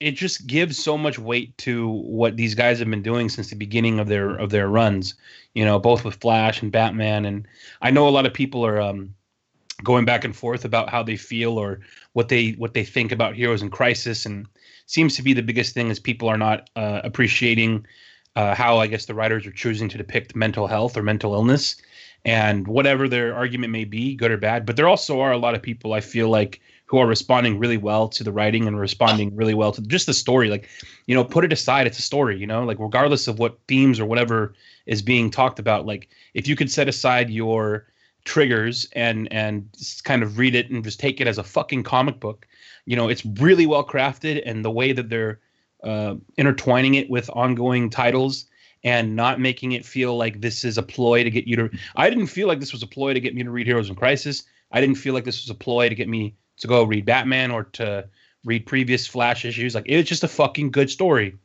it just gives so much weight to what these guys have been doing since the beginning of their of their runs, you know, both with Flash and Batman. And I know a lot of people are um going back and forth about how they feel or what they what they think about heroes in crisis and seems to be the biggest thing is people are not uh, appreciating uh, how i guess the writers are choosing to depict mental health or mental illness. And whatever their argument may be good or bad but there also are a lot of people i feel like who are responding really well to the writing and responding really well to just the story. Like you know put it aside it's a story you know? Like regardless of what themes or whatever is being talked about like if you could set aside your triggers and and kind of read it and just take it as a fucking comic book. You know, it's really well crafted, and the way that they're uh, intertwining it with ongoing titles and not making it feel like this is a ploy to get you to. I didn't feel like this was a ploy to get me to read Heroes in Crisis. I didn't feel like this was a ploy to get me to go read Batman or to read previous Flash issues. Like it was just a fucking good story,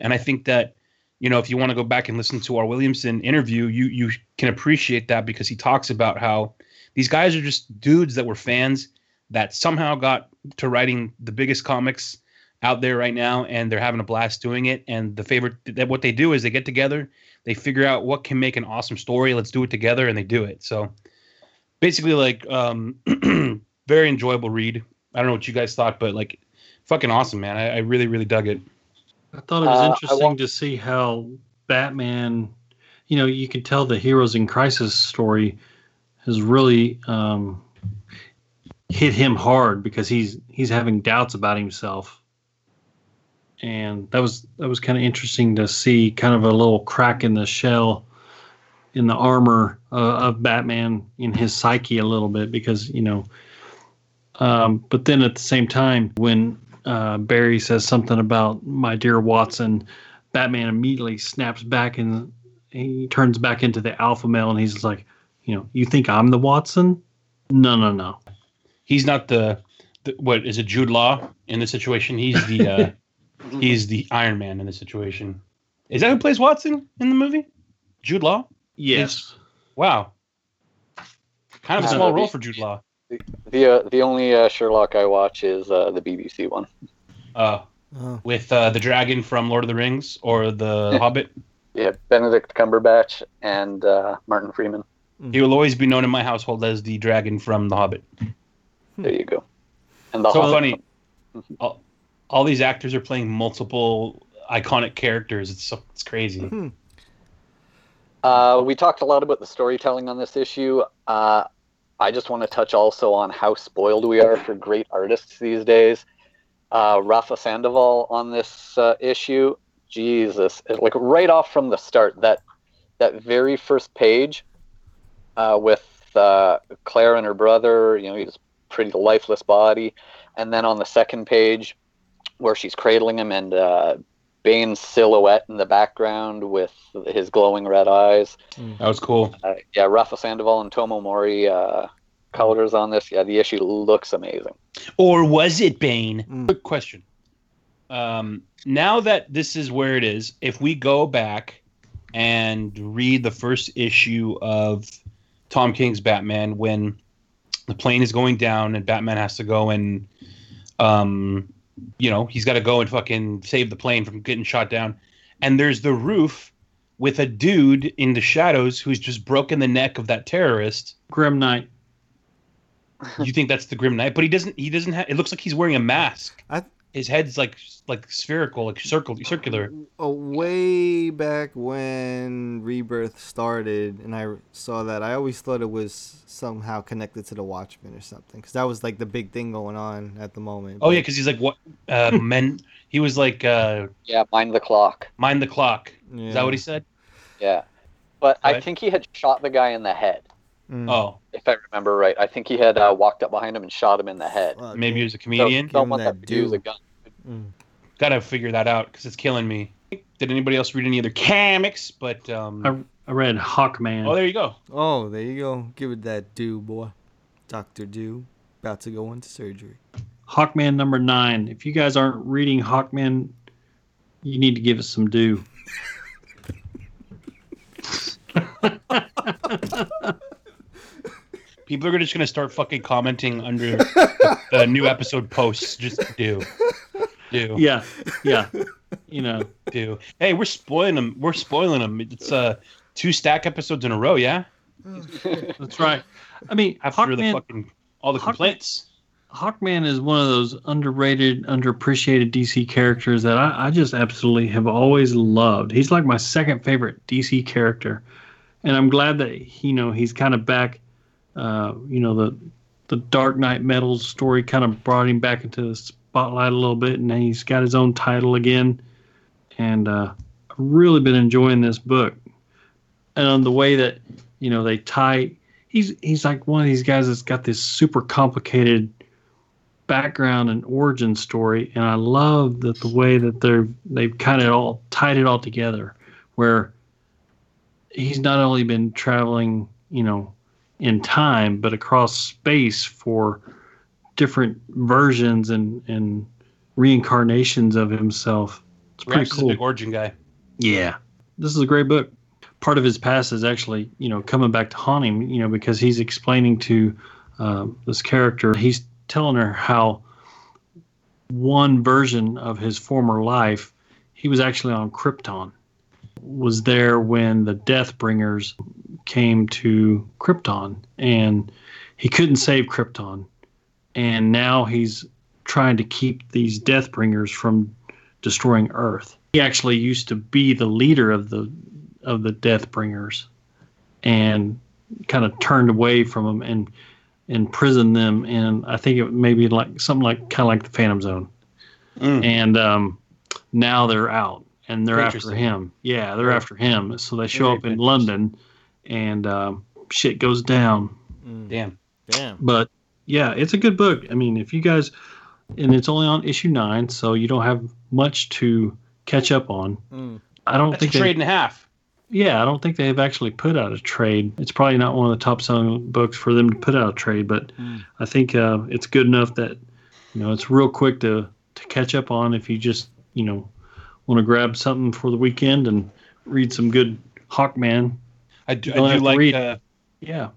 and I think that you know, if you want to go back and listen to our Williamson interview, you you can appreciate that because he talks about how these guys are just dudes that were fans that somehow got to writing the biggest comics out there right now and they're having a blast doing it. And the favorite that what they do is they get together they figure out what can make an awesome story let's do it together and they do it. So basically like um very enjoyable read. I don't know what you guys thought but like fucking awesome man. I, I really really dug it I thought it was Uh, interesting want- to see how Batman, you know, you could tell the Heroes in Crisis story has really um, hit him hard because he's he's having doubts about himself, and that was that was kind of interesting to see, kind of a little crack in the shell, in the armor uh, of Batman in his psyche a little bit because you know. Um, but then at the same time, when uh, Barry says something about my dear Watson, Batman immediately snaps back and he turns back into the alpha male and he's like, you know, you think I'm the Watson? No, no, no. he's not the, the what is it Jude Law in this situation. He's the uh, he's the Iron Man in this situation. Is that who plays Watson in the movie? Jude Law. Yes. Wow. Kind of a small role for Jude Law. The uh, the only uh, Sherlock I watch is uh, the BBC one. Uh, Oh. with uh, the dragon from Lord of the Rings or the Hobbit. Yeah, Benedict Cumberbatch and uh, Martin Freeman. He will always be known in my household as the dragon from the Hobbit. There you go. And the so Hobbit- funny. All, all these actors are playing multiple iconic characters. It's so it's crazy. Uh, we talked a lot about the storytelling on this issue. Uh, I just want to touch also on how spoiled we are for great artists these days. Uh, Rafa Sandoval on this uh, issue, Jesus, like right off from the start, that that very first page uh, with uh, Claire and her brother, you know, his pretty lifeless body, and then on the second page where she's cradling him and uh, Bane's silhouette in the background with his glowing red eyes. That was cool. Uh, yeah, Rafa Sandoval and Tomeu Morey uh, colors on this. Yeah, the issue looks amazing. Or was it Bane? Quick question. Um, now that this is where it is, if we go back and read the first issue of Tom King's Batman when the plane is going down and Batman has to go and, um, you know, he's got to go and fucking save the plane from getting shot down. And there's the roof with a dude in the shadows who's just broken the neck of that terrorist. Grim Knight. You think that's the Grim Knight, but he doesn't. He doesn't have. It looks like he's wearing a mask. I his head's like like spherical, like circle, circular. Oh, way back when Rebirth started, and I saw that, I always thought it was somehow connected to the Watchmen or something, because that was like the big thing going on at the moment. Oh yeah, because he's like what uh, men. He was like uh, Yeah, mind the clock. mind the clock. Is that what he said? Yeah. But I think he had shot the guy in the head, Mm. Oh, if I remember right. I think he had uh, walked up behind him and shot him in the head. Fuck, maybe he was a comedian. So, don't want that that to use a gun. Mm. Gotta figure that out because it's killing me. Did anybody else read any other comics? But um, I, I read Hawkman. oh, there you go. Oh, there you go. Give it that do, boy. Doctor Do, about to go into surgery. Hawkman number nine. If you guys aren't reading Hawkman, you need to give it some due. People are just gonna start fucking commenting under the, the new episode posts. Just do, do, Yeah, yeah. You know, do. Hey, we're spoiling them. We're spoiling them. It's uh two stack episodes in a row. Yeah, that's right. I mean, after the fucking all the Hawkman- complaints. Hawkman is one of those underrated, underappreciated DC characters that I, I just absolutely have always loved. He's like my second favorite DC character, and I'm glad that you know he's kind of back. Uh, you know the the Dark Nights Metal story kind of brought him back into the spotlight a little bit, and he's got his own title again. And uh, I've really been enjoying this book, and on the way that you know they tie. He's he's like one of these guys that's got this super complicated background and origin story, and I love that the way that they're they've kind of all tied it all together, where he's not only been traveling, you know, in time, but across space for different versions and and reincarnations of himself. It's pretty Rex is a cool. big origin guy. Yeah. This is a great book. Part of his past is actually, you know, coming back to haunt him, you know, because he's explaining to um, this character, he's telling her how one version of his former life, he was actually on Krypton, was there when the Deathbringers came to Krypton, and he couldn't save Krypton. And now he's trying to keep these Deathbringers from destroying Earth. He actually used to be the leader of the of the Deathbringers, and kind of turned away from them and imprisoned them And I think it may be like something like kind of like the Phantom Zone. And um, now they're out and they're after him. Yeah, they're Yeah. after him. So they show Very up in. London, and um, shit goes down. Damn. Damn. But yeah, it's a good book. I mean, if you guys, and it's only on issue nine, so you don't have much to catch up on. Mm. I don't That's a think they- trade and a half. yeah, I don't think they've actually put out a trade. It's probably not one of the top selling books for them to put out a trade, but Mm. I think uh, it's good enough that you know it's real quick to to catch up on if you just you know want to grab something for the weekend and read some good Hawkman. I do, I do like. read. Uh, Yeah,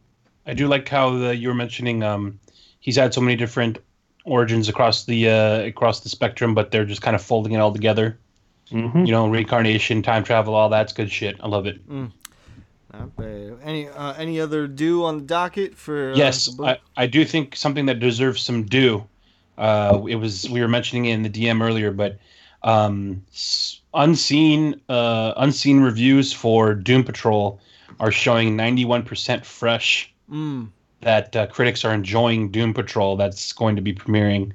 I do like how the, you were mentioning. Um, he's had so many different origins across the uh, across the spectrum, but they're just kind of folding it all together. Mhm. You know, reincarnation, time travel, all that's good shit. I love it. Mm. Any uh, any other due on the docket for? Uh, yes, the book? I, I do think something that deserves some due. Uh, it was we were mentioning it in the DM earlier, but um, unseen uh, unseen reviews for Doom Patrol are showing 91% fresh Mm. that uh, critics are enjoying Doom Patrol that's going to be premiering.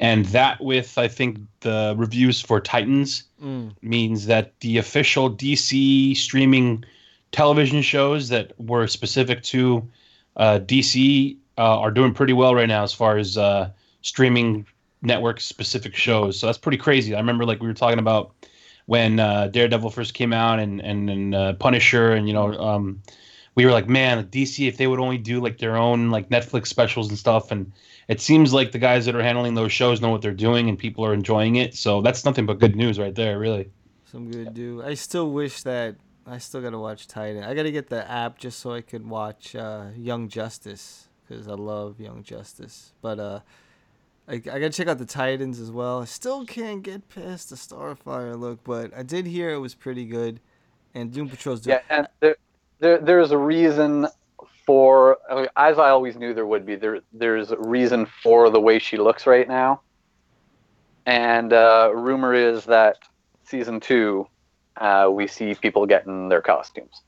And that, with I think the reviews for Titans, Mm. means that the official DC streaming television shows that were specific to uh, DC uh, are doing pretty well right now as far as uh, streaming network specific shows. So that's pretty crazy. I remember like we were talking about when uh, Daredevil first came out and and, and uh, Punisher and you know um, we were like man DC if they would only do like their own like Netflix specials and stuff and it seems like the guys that are handling those shows know what they're doing and people are enjoying it. So that's nothing but good news right there, really. Some good due. I still wish that I still gotta watch Titan. I gotta get the app just so I could watch uh, Young Justice because I love Young Justice. But uh, I, I gotta check out the Titans as well. I still can't get past the Starfire look, but I did hear it was pretty good. And Doom Patrol's doing. Yeah, and there, there, there's a reason for, I mean, as I always knew there would be. There, there's a reason for the way she looks right now. and uh, rumor is that season two, uh, we see people getting their costumes.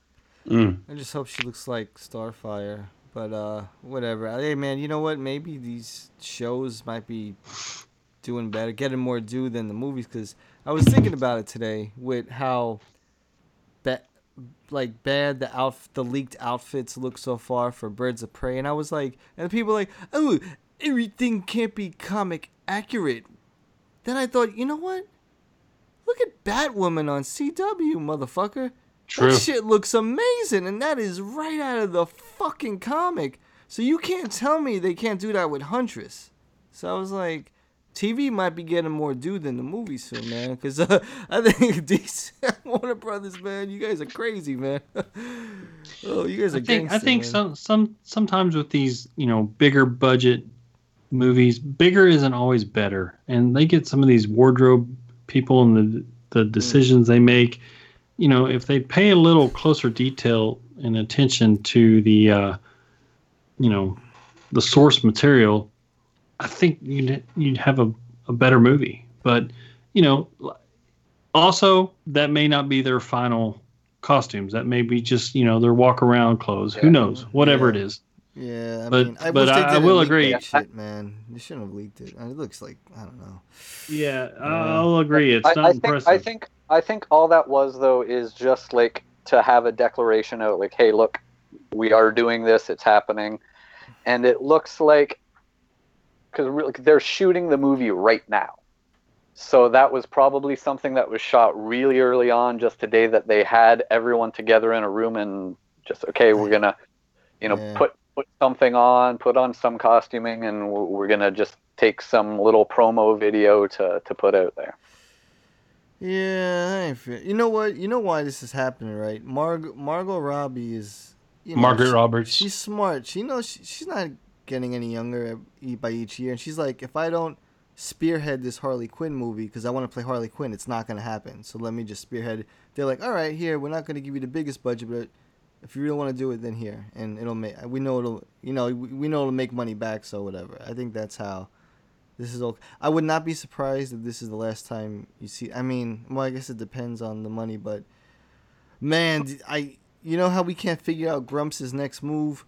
Mm. I just hope she looks like Starfire. But uh, whatever. Hey man, you know what? Maybe these shows might be doing better, getting more due than the movies. Because I was thinking about it today with how bad, like bad the outf- the leaked outfits look so far for Birds of Prey, and I was like, and people were like, oh, everything can't be comic accurate. Then I thought, you know what? Look at Batwoman on CW, motherfucker. True. That shit looks amazing, and that is right out of the fucking comic. So you can't tell me they can't do that with Huntress. So I was like, TV might be getting more due than the movie soon, man. Because uh, I think DC, Warner Brothers, man, you guys are crazy, man. oh, you guys are I think I think man. some some sometimes with these you know bigger budget movies, bigger isn't always better, and they get some of these wardrobe people and the the decisions they make. You know, if they pay a little closer detail and attention to the, uh, you know, the source material, I think you'd you'd have a, a better movie. But you know, also that may not be their final costumes. That may be just you know their walk around clothes. Who knows? Whatever it is. Yeah, I But- mean, I but I- I will agree. That shit, man. you shouldn't have leaked it. It looks like I don't know. Yeah, I'll agree. It's I, not I think impressive. I think I think all that was though is just like to have a declaration out like, hey, look, we are doing this. It's happening, and it looks like because really, they're shooting the movie right now. So that was probably something that was shot really early on, just today that they had everyone together in a room and just okay, we're gonna, you know, Yeah. put put something on, put on some costuming, and we're, we're gonna just take some little promo video to to put out there. Yeah, I ain't feel. You know what? You know why this is happening, right? Marg Margot Robbie is. You know, Margaret she- Roberts. She's smart. She knows she, she's not getting any younger by each year, and she's like, if I don't spearhead this Harley Quinn movie because I want to play Harley Quinn, it's not gonna happen. So let me just spearhead. They're like, all right, here we're not gonna give you the biggest budget, but if you really want to do it, then here, and it'll make. We know it'll. You know, we we know it'll make money back. So whatever. I think that's how. This is all. I would not be surprised if this is the last time you see. I mean, well, I guess it depends on the money, but man, I you know how we can't figure out Grumps' next move.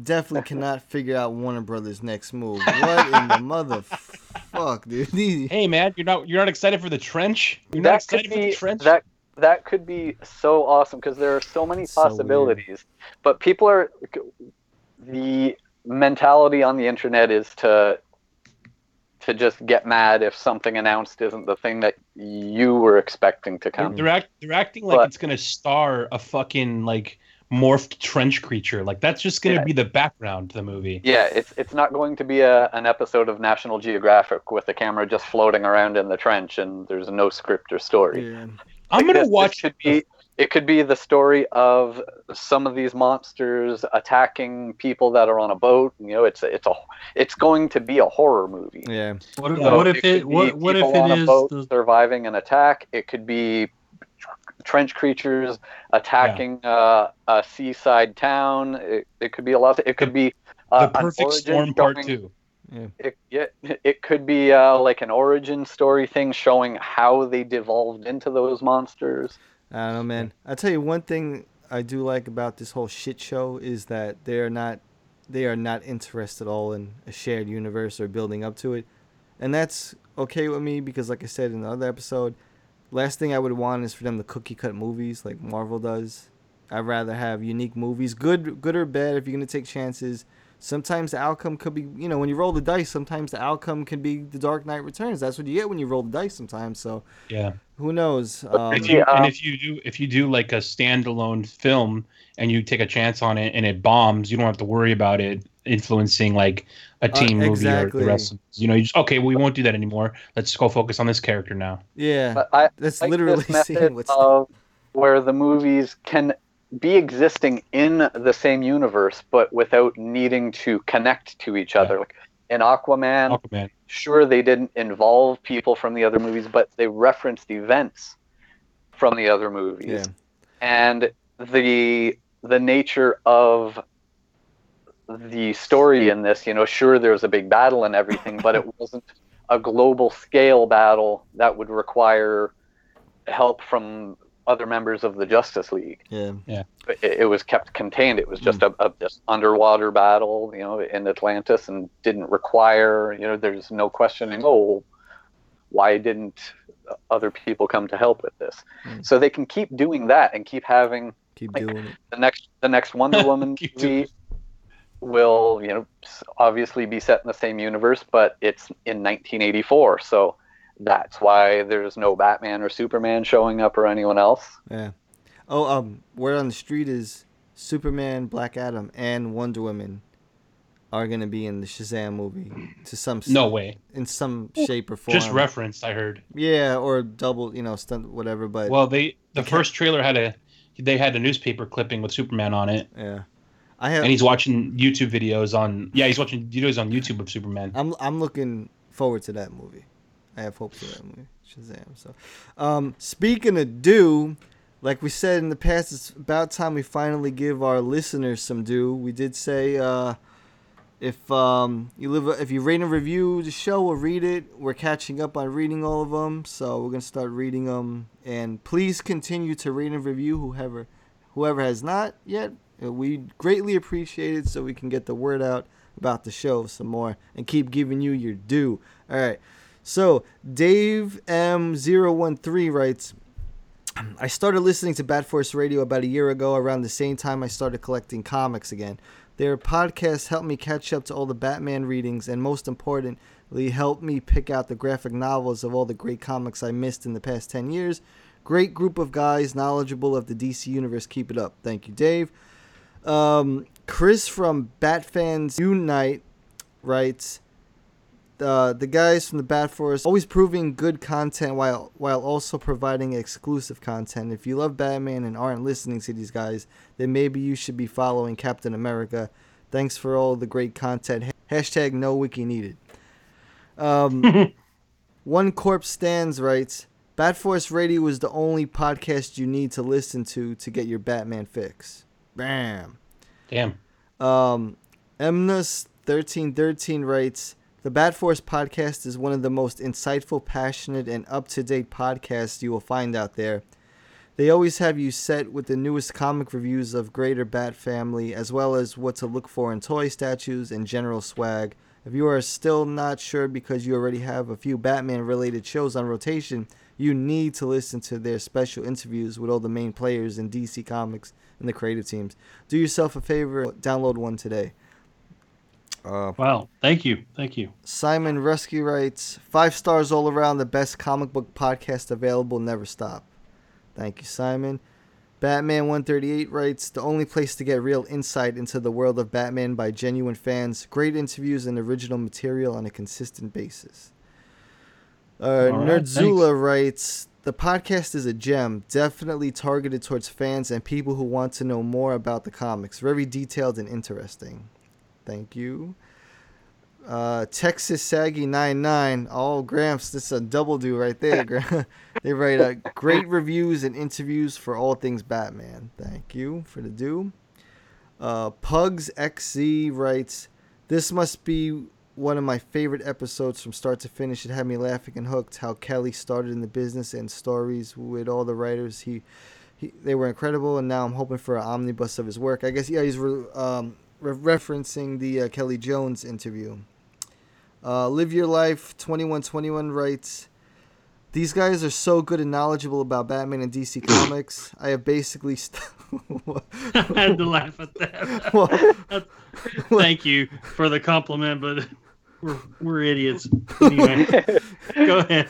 Definitely cannot figure out Warner Brothers' next move. What in the mother fuck, dude? Hey man, you're not you're not excited for the trench? You're that could excited for the be trench? that that could be so awesome because there are so many so weird. possibilities. but people are the mentality on the internet is to to just get mad if something announced isn't the thing that you were expecting to come. They're act, they're acting like But- it's gonna star a fucking like morphed trench creature. Like that's just gonna Yeah. be the background to the movie. Yeah, it's it's not going to be a, an episode of National Geographic with the camera just floating around in the trench and there's no script or story. Yeah. I'm gonna this- this watch could be it could be the story of some of these monsters attacking people that are on a boat. You know, it's a, it's a it's going to be a horror movie. Yeah. What, if- So what if it what what if people on it a is boat the, surviving an attack? It could be trench creatures attacking uh, a seaside town. It, it could be a lot. Of, it could be uh, the perfect storm part showing- two. It, yeah, it could be uh, like an origin story thing showing how they devolved into those monsters. I don't know, man. I tell you one thing I do like about this whole shit show is that they are not they are not interested at all in a shared universe or building up to it. And that's okay with me because like I said in the other episode, last thing I would want is for them to cookie cut movies like Marvel does. I'd rather have unique movies, good good or bad if you're going to take chances. Sometimes the outcome could be, you know, when you roll the dice, sometimes the outcome can be The Dark Knight Returns. That's what you get when you roll the dice sometimes. So, Yeah. who knows? Um, If you, and if you do if you do like a standalone film and you take a chance on it and it bombs, you don't have to worry about it influencing like a team movie or the rest of you know, you just okay, we won't do that anymore. Let's go focus on this character now. yeah. But I That's like literally this seeing method what's of where the movies can be existing in the same universe, but without needing to connect to each other. Like in Aquaman, Aquaman. sure they didn't involve people from the other movies, but they referenced events from the other movies. Yeah. And the the nature of the story in this, you know, sure there was a big battle and everything, but it wasn't a global scale battle that would require help from other members of the Justice League. Yeah. Yeah. It, it was kept contained. It was just hmm. a, a this underwater battle, you know, in Atlantis, and didn't require, you know, there's no questioning. Oh, why didn't other people come to help with this? Hmm. So they can keep doing that and keep having Keep like, doing it. the next the next Wonder Woman movie will you know obviously be set in the same universe, but it's in 1984, so that's why there's no Batman or Superman showing up or anyone else. Yeah. Oh, um, word on the street is Superman, Black Adam, and Wonder Woman are gonna be in the Shazam movie to some s- No way. in some shape or form. Just referenced, I heard. Yeah, or double, you know, stunt, whatever. But Well, they the Okay. first trailer had a they had a newspaper clipping with Superman on it, yeah, I have. and he's watching YouTube videos on yeah he's watching videos on YouTube of Superman. I'm I'm looking forward to that movie. I have hope for that movie, Shazam. So, um, speaking of due, like we said in the past, it's about time we finally give our listeners some due. We did say uh, if um, you live, if you rate and review the show we'll read it, we're catching up on reading all of them. So we're gonna start reading them, and please continue to rate and review whoever whoever has not yet. uh, We greatly appreciate it so we can get the word out about the show some more and keep giving you your due. All right. So, Dave M013 writes I started listening to Bat Force Radio about a year ago, around the same time I started collecting comics again. Their podcast helped me catch up to all the Batman readings, and most importantly, helped me pick out the graphic novels of all the great comics I missed in the past 10 years. Great group of guys, knowledgeable of the DC Universe. Keep it up. Thank you, Dave. Um, Chris from Bat Fans Unite writes uh, the guys from the Bat Force always proving good content while while also providing exclusive content. If you love Batman and aren't listening to these guys, then maybe you should be following Captain America. Thanks for all the great content. Hashtag no wiki needed. Um, One Corpse Stands writes Bat Force Radio is the only podcast you need to listen to to get your Batman fix. Bam. Damn. Um, Emnus1313 writes The Bat Force podcast is one of the most insightful, passionate, and up to date podcasts you will find out there. They always have you set with the newest comic reviews of Greater Bat Family, as well as what to look for in toy statues and general swag. If you are still not sure because you already have a few Batman related shows on rotation, you need to listen to their special interviews with all the main players in DC Comics and the creative teams. Do yourself a favor, download one today. Uh, wow, thank you, thank you. Simon Rescue writes five stars all around, the best comic book podcast available. Never stop. Thank you, Simon. Batman 138 writes the only place to get real insight into the world of Batman by genuine fans. Great interviews and original material on a consistent basis. Uh, right, Nerdzula writes the podcast is a gem, definitely targeted towards fans and people who want to know more about the comics. Very detailed and interesting. Thank you. Uh, Texas Saggy 99. Oh, Gramps, this is a double do right there. They write uh, great reviews and interviews for all things Batman. Thank you for the do. Uh, Pugs XZ writes, This must be one of my favorite episodes from start to finish. It had me laughing and hooked. How Kelly started in the business and stories with all the writers. He, he they were incredible, and now I'm hoping for an omnibus of his work. I guess yeah, he's re- um, re- referencing the uh, Kelly Jones interview. Uh, Live Your Life 2121 writes, These guys are so good and knowledgeable about Batman and DC Comics. I have basically. St- I had to laugh at that. Well- Thank you for the compliment, but we're, we're idiots. Anyway, go ahead.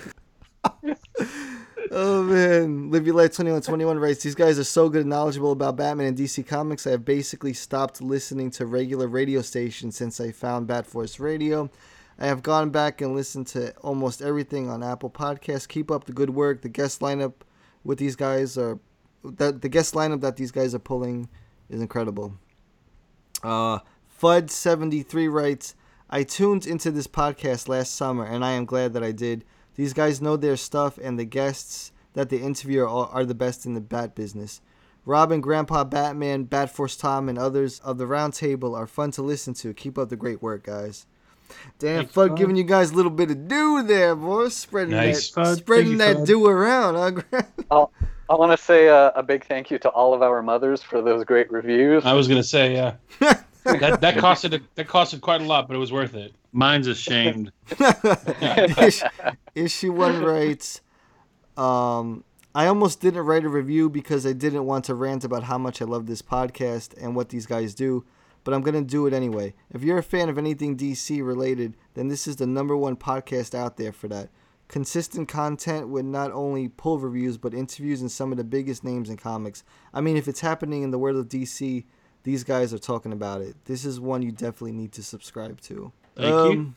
Oh man, Live Your Life 2121 writes, These guys are so good and knowledgeable about Batman and DC Comics. I have basically stopped listening to regular radio stations since I found Bat Force Radio. I have gone back and listened to almost everything on Apple Podcasts. Keep up the good work. The guest lineup with these guys are that the guest lineup that these guys are pulling is incredible. Uh, Fud73 writes, I tuned into this podcast last summer and I am glad that I did. These guys know their stuff and the guests that they interview are, are the best in the bat business. Robin, Grandpa Batman, Bat Force Tom, and others of the round table are fun to listen to. Keep up the great work, guys. Damn, Fudd giving you guys a little bit of due there, boy. Spreading Nice. that, Fudd, spreading thank that Fudd. due around, huh, I'll, oh, I want to say a, a big thank you to all of our mothers for those great reviews. I was gonna say, yeah. that that costed that costed quite a lot, but it was worth it. Mine's ashamed. Ish- Issue one writes, um, I almost didn't write a review because I didn't want to rant about how much I love this podcast and what these guys do, but I'm gonna do it anyway. If you're a fan of anything DC related, then this is the number one podcast out there for that. Consistent content with not only pull reviews but interviews and some of the biggest names in comics. I mean, if it's happening in the world of DC, these guys are talking about it. This is one you definitely need to subscribe to. Thank you. you. Um,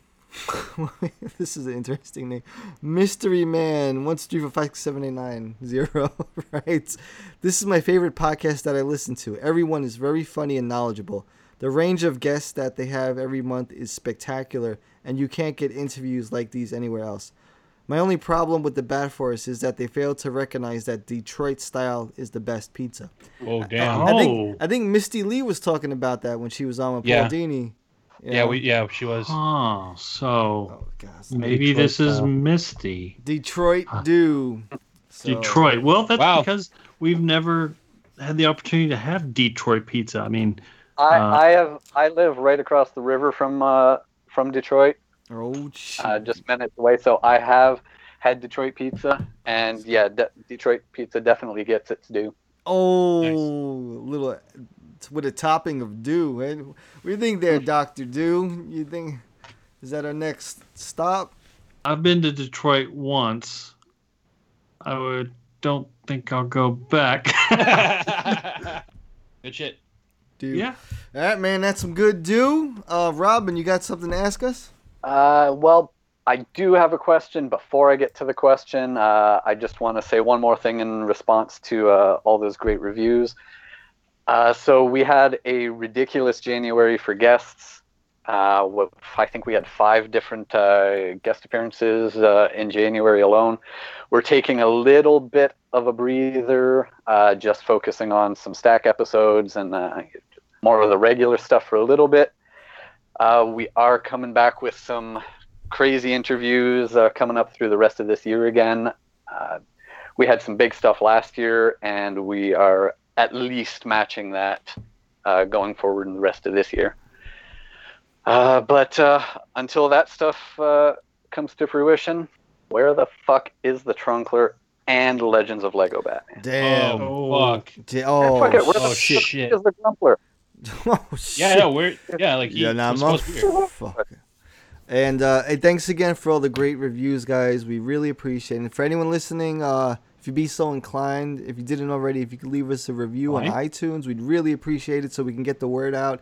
this is an interesting name. Mystery Man one three four five six seven eight nine zero. Right. This is my favorite podcast that I listen to. Everyone is very funny and knowledgeable. The range of guests that they have every month is spectacular, and you can't get interviews like these anywhere else. My only problem with the Bat Force is that they fail to recognize that Detroit style is the best pizza. Oh damn. I think oh. I think Misty Lee was talking about that when she was on with Yeah. Paul Dini. You Yeah, we yeah she was. Oh, so Oh, God. maybe Detroit this is style. Misty. Detroit do. So- Detroit. Well, that's Wow. because we've never had the opportunity to have Detroit pizza. I mean, I, Uh, I have I live right across the river from uh, from Detroit, Oh shit. uh, just minutes away. So I have had Detroit pizza, and yeah, de- Detroit pizza definitely gets its due. Oh, little with a topping of dew. eh? What do you think there, Doctor Dew? You think is that our next stop? I've been to Detroit once. I would don't think I'll go back. Good shit. Dew. yeah. All right, man. That's some good dew. Uh, Robin, you got something to ask us? Uh, well, I do have a question. Before I get to the question, uh, I just want to say one more thing in response to uh, all those great reviews. Uh, so we had a ridiculous January for guests. Uh, what, I think we had five different uh, guest appearances uh, in January alone. We're taking a little bit of a breather, uh, just focusing on some stack episodes and uh, more of the regular stuff for a little bit. We are coming back with some crazy interviews coming up through the rest of this year again. We had some big stuff last year, and we are at least matching that uh, going forward in the rest of this year. Uh, but uh, until that stuff uh, comes to fruition, where the fuck is the Trunkler and Legends of Lego Batman? Damn. Oh, fuck. Da- oh, Fuck it, where oh, the shit. fuck is the Grumpler? oh, shit. Yeah, no, we're yeah, like he Yeah, nah, was I'm supposed to be here. Fuck. And uh, hey, thanks again for all the great reviews, guys. We really appreciate it. And for anyone listening, uh, if you'd be so inclined, if you didn't already, if you could leave us a review on iTunes, we'd really appreciate it so we can get the word out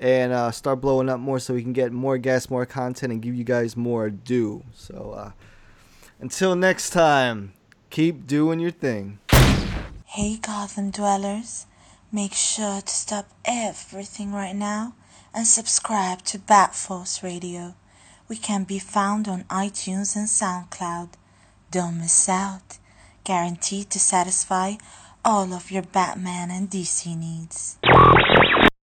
and uh, start blowing up more so we can get more guests, more content, and give you guys more due. So uh, until next time, keep doing your thing. Hey Gotham dwellers, make sure to stop everything right now and subscribe to Batforce Radio. We can be found on iTunes and SoundCloud. Don't miss out. Guaranteed to satisfy all of your Batman and DC needs.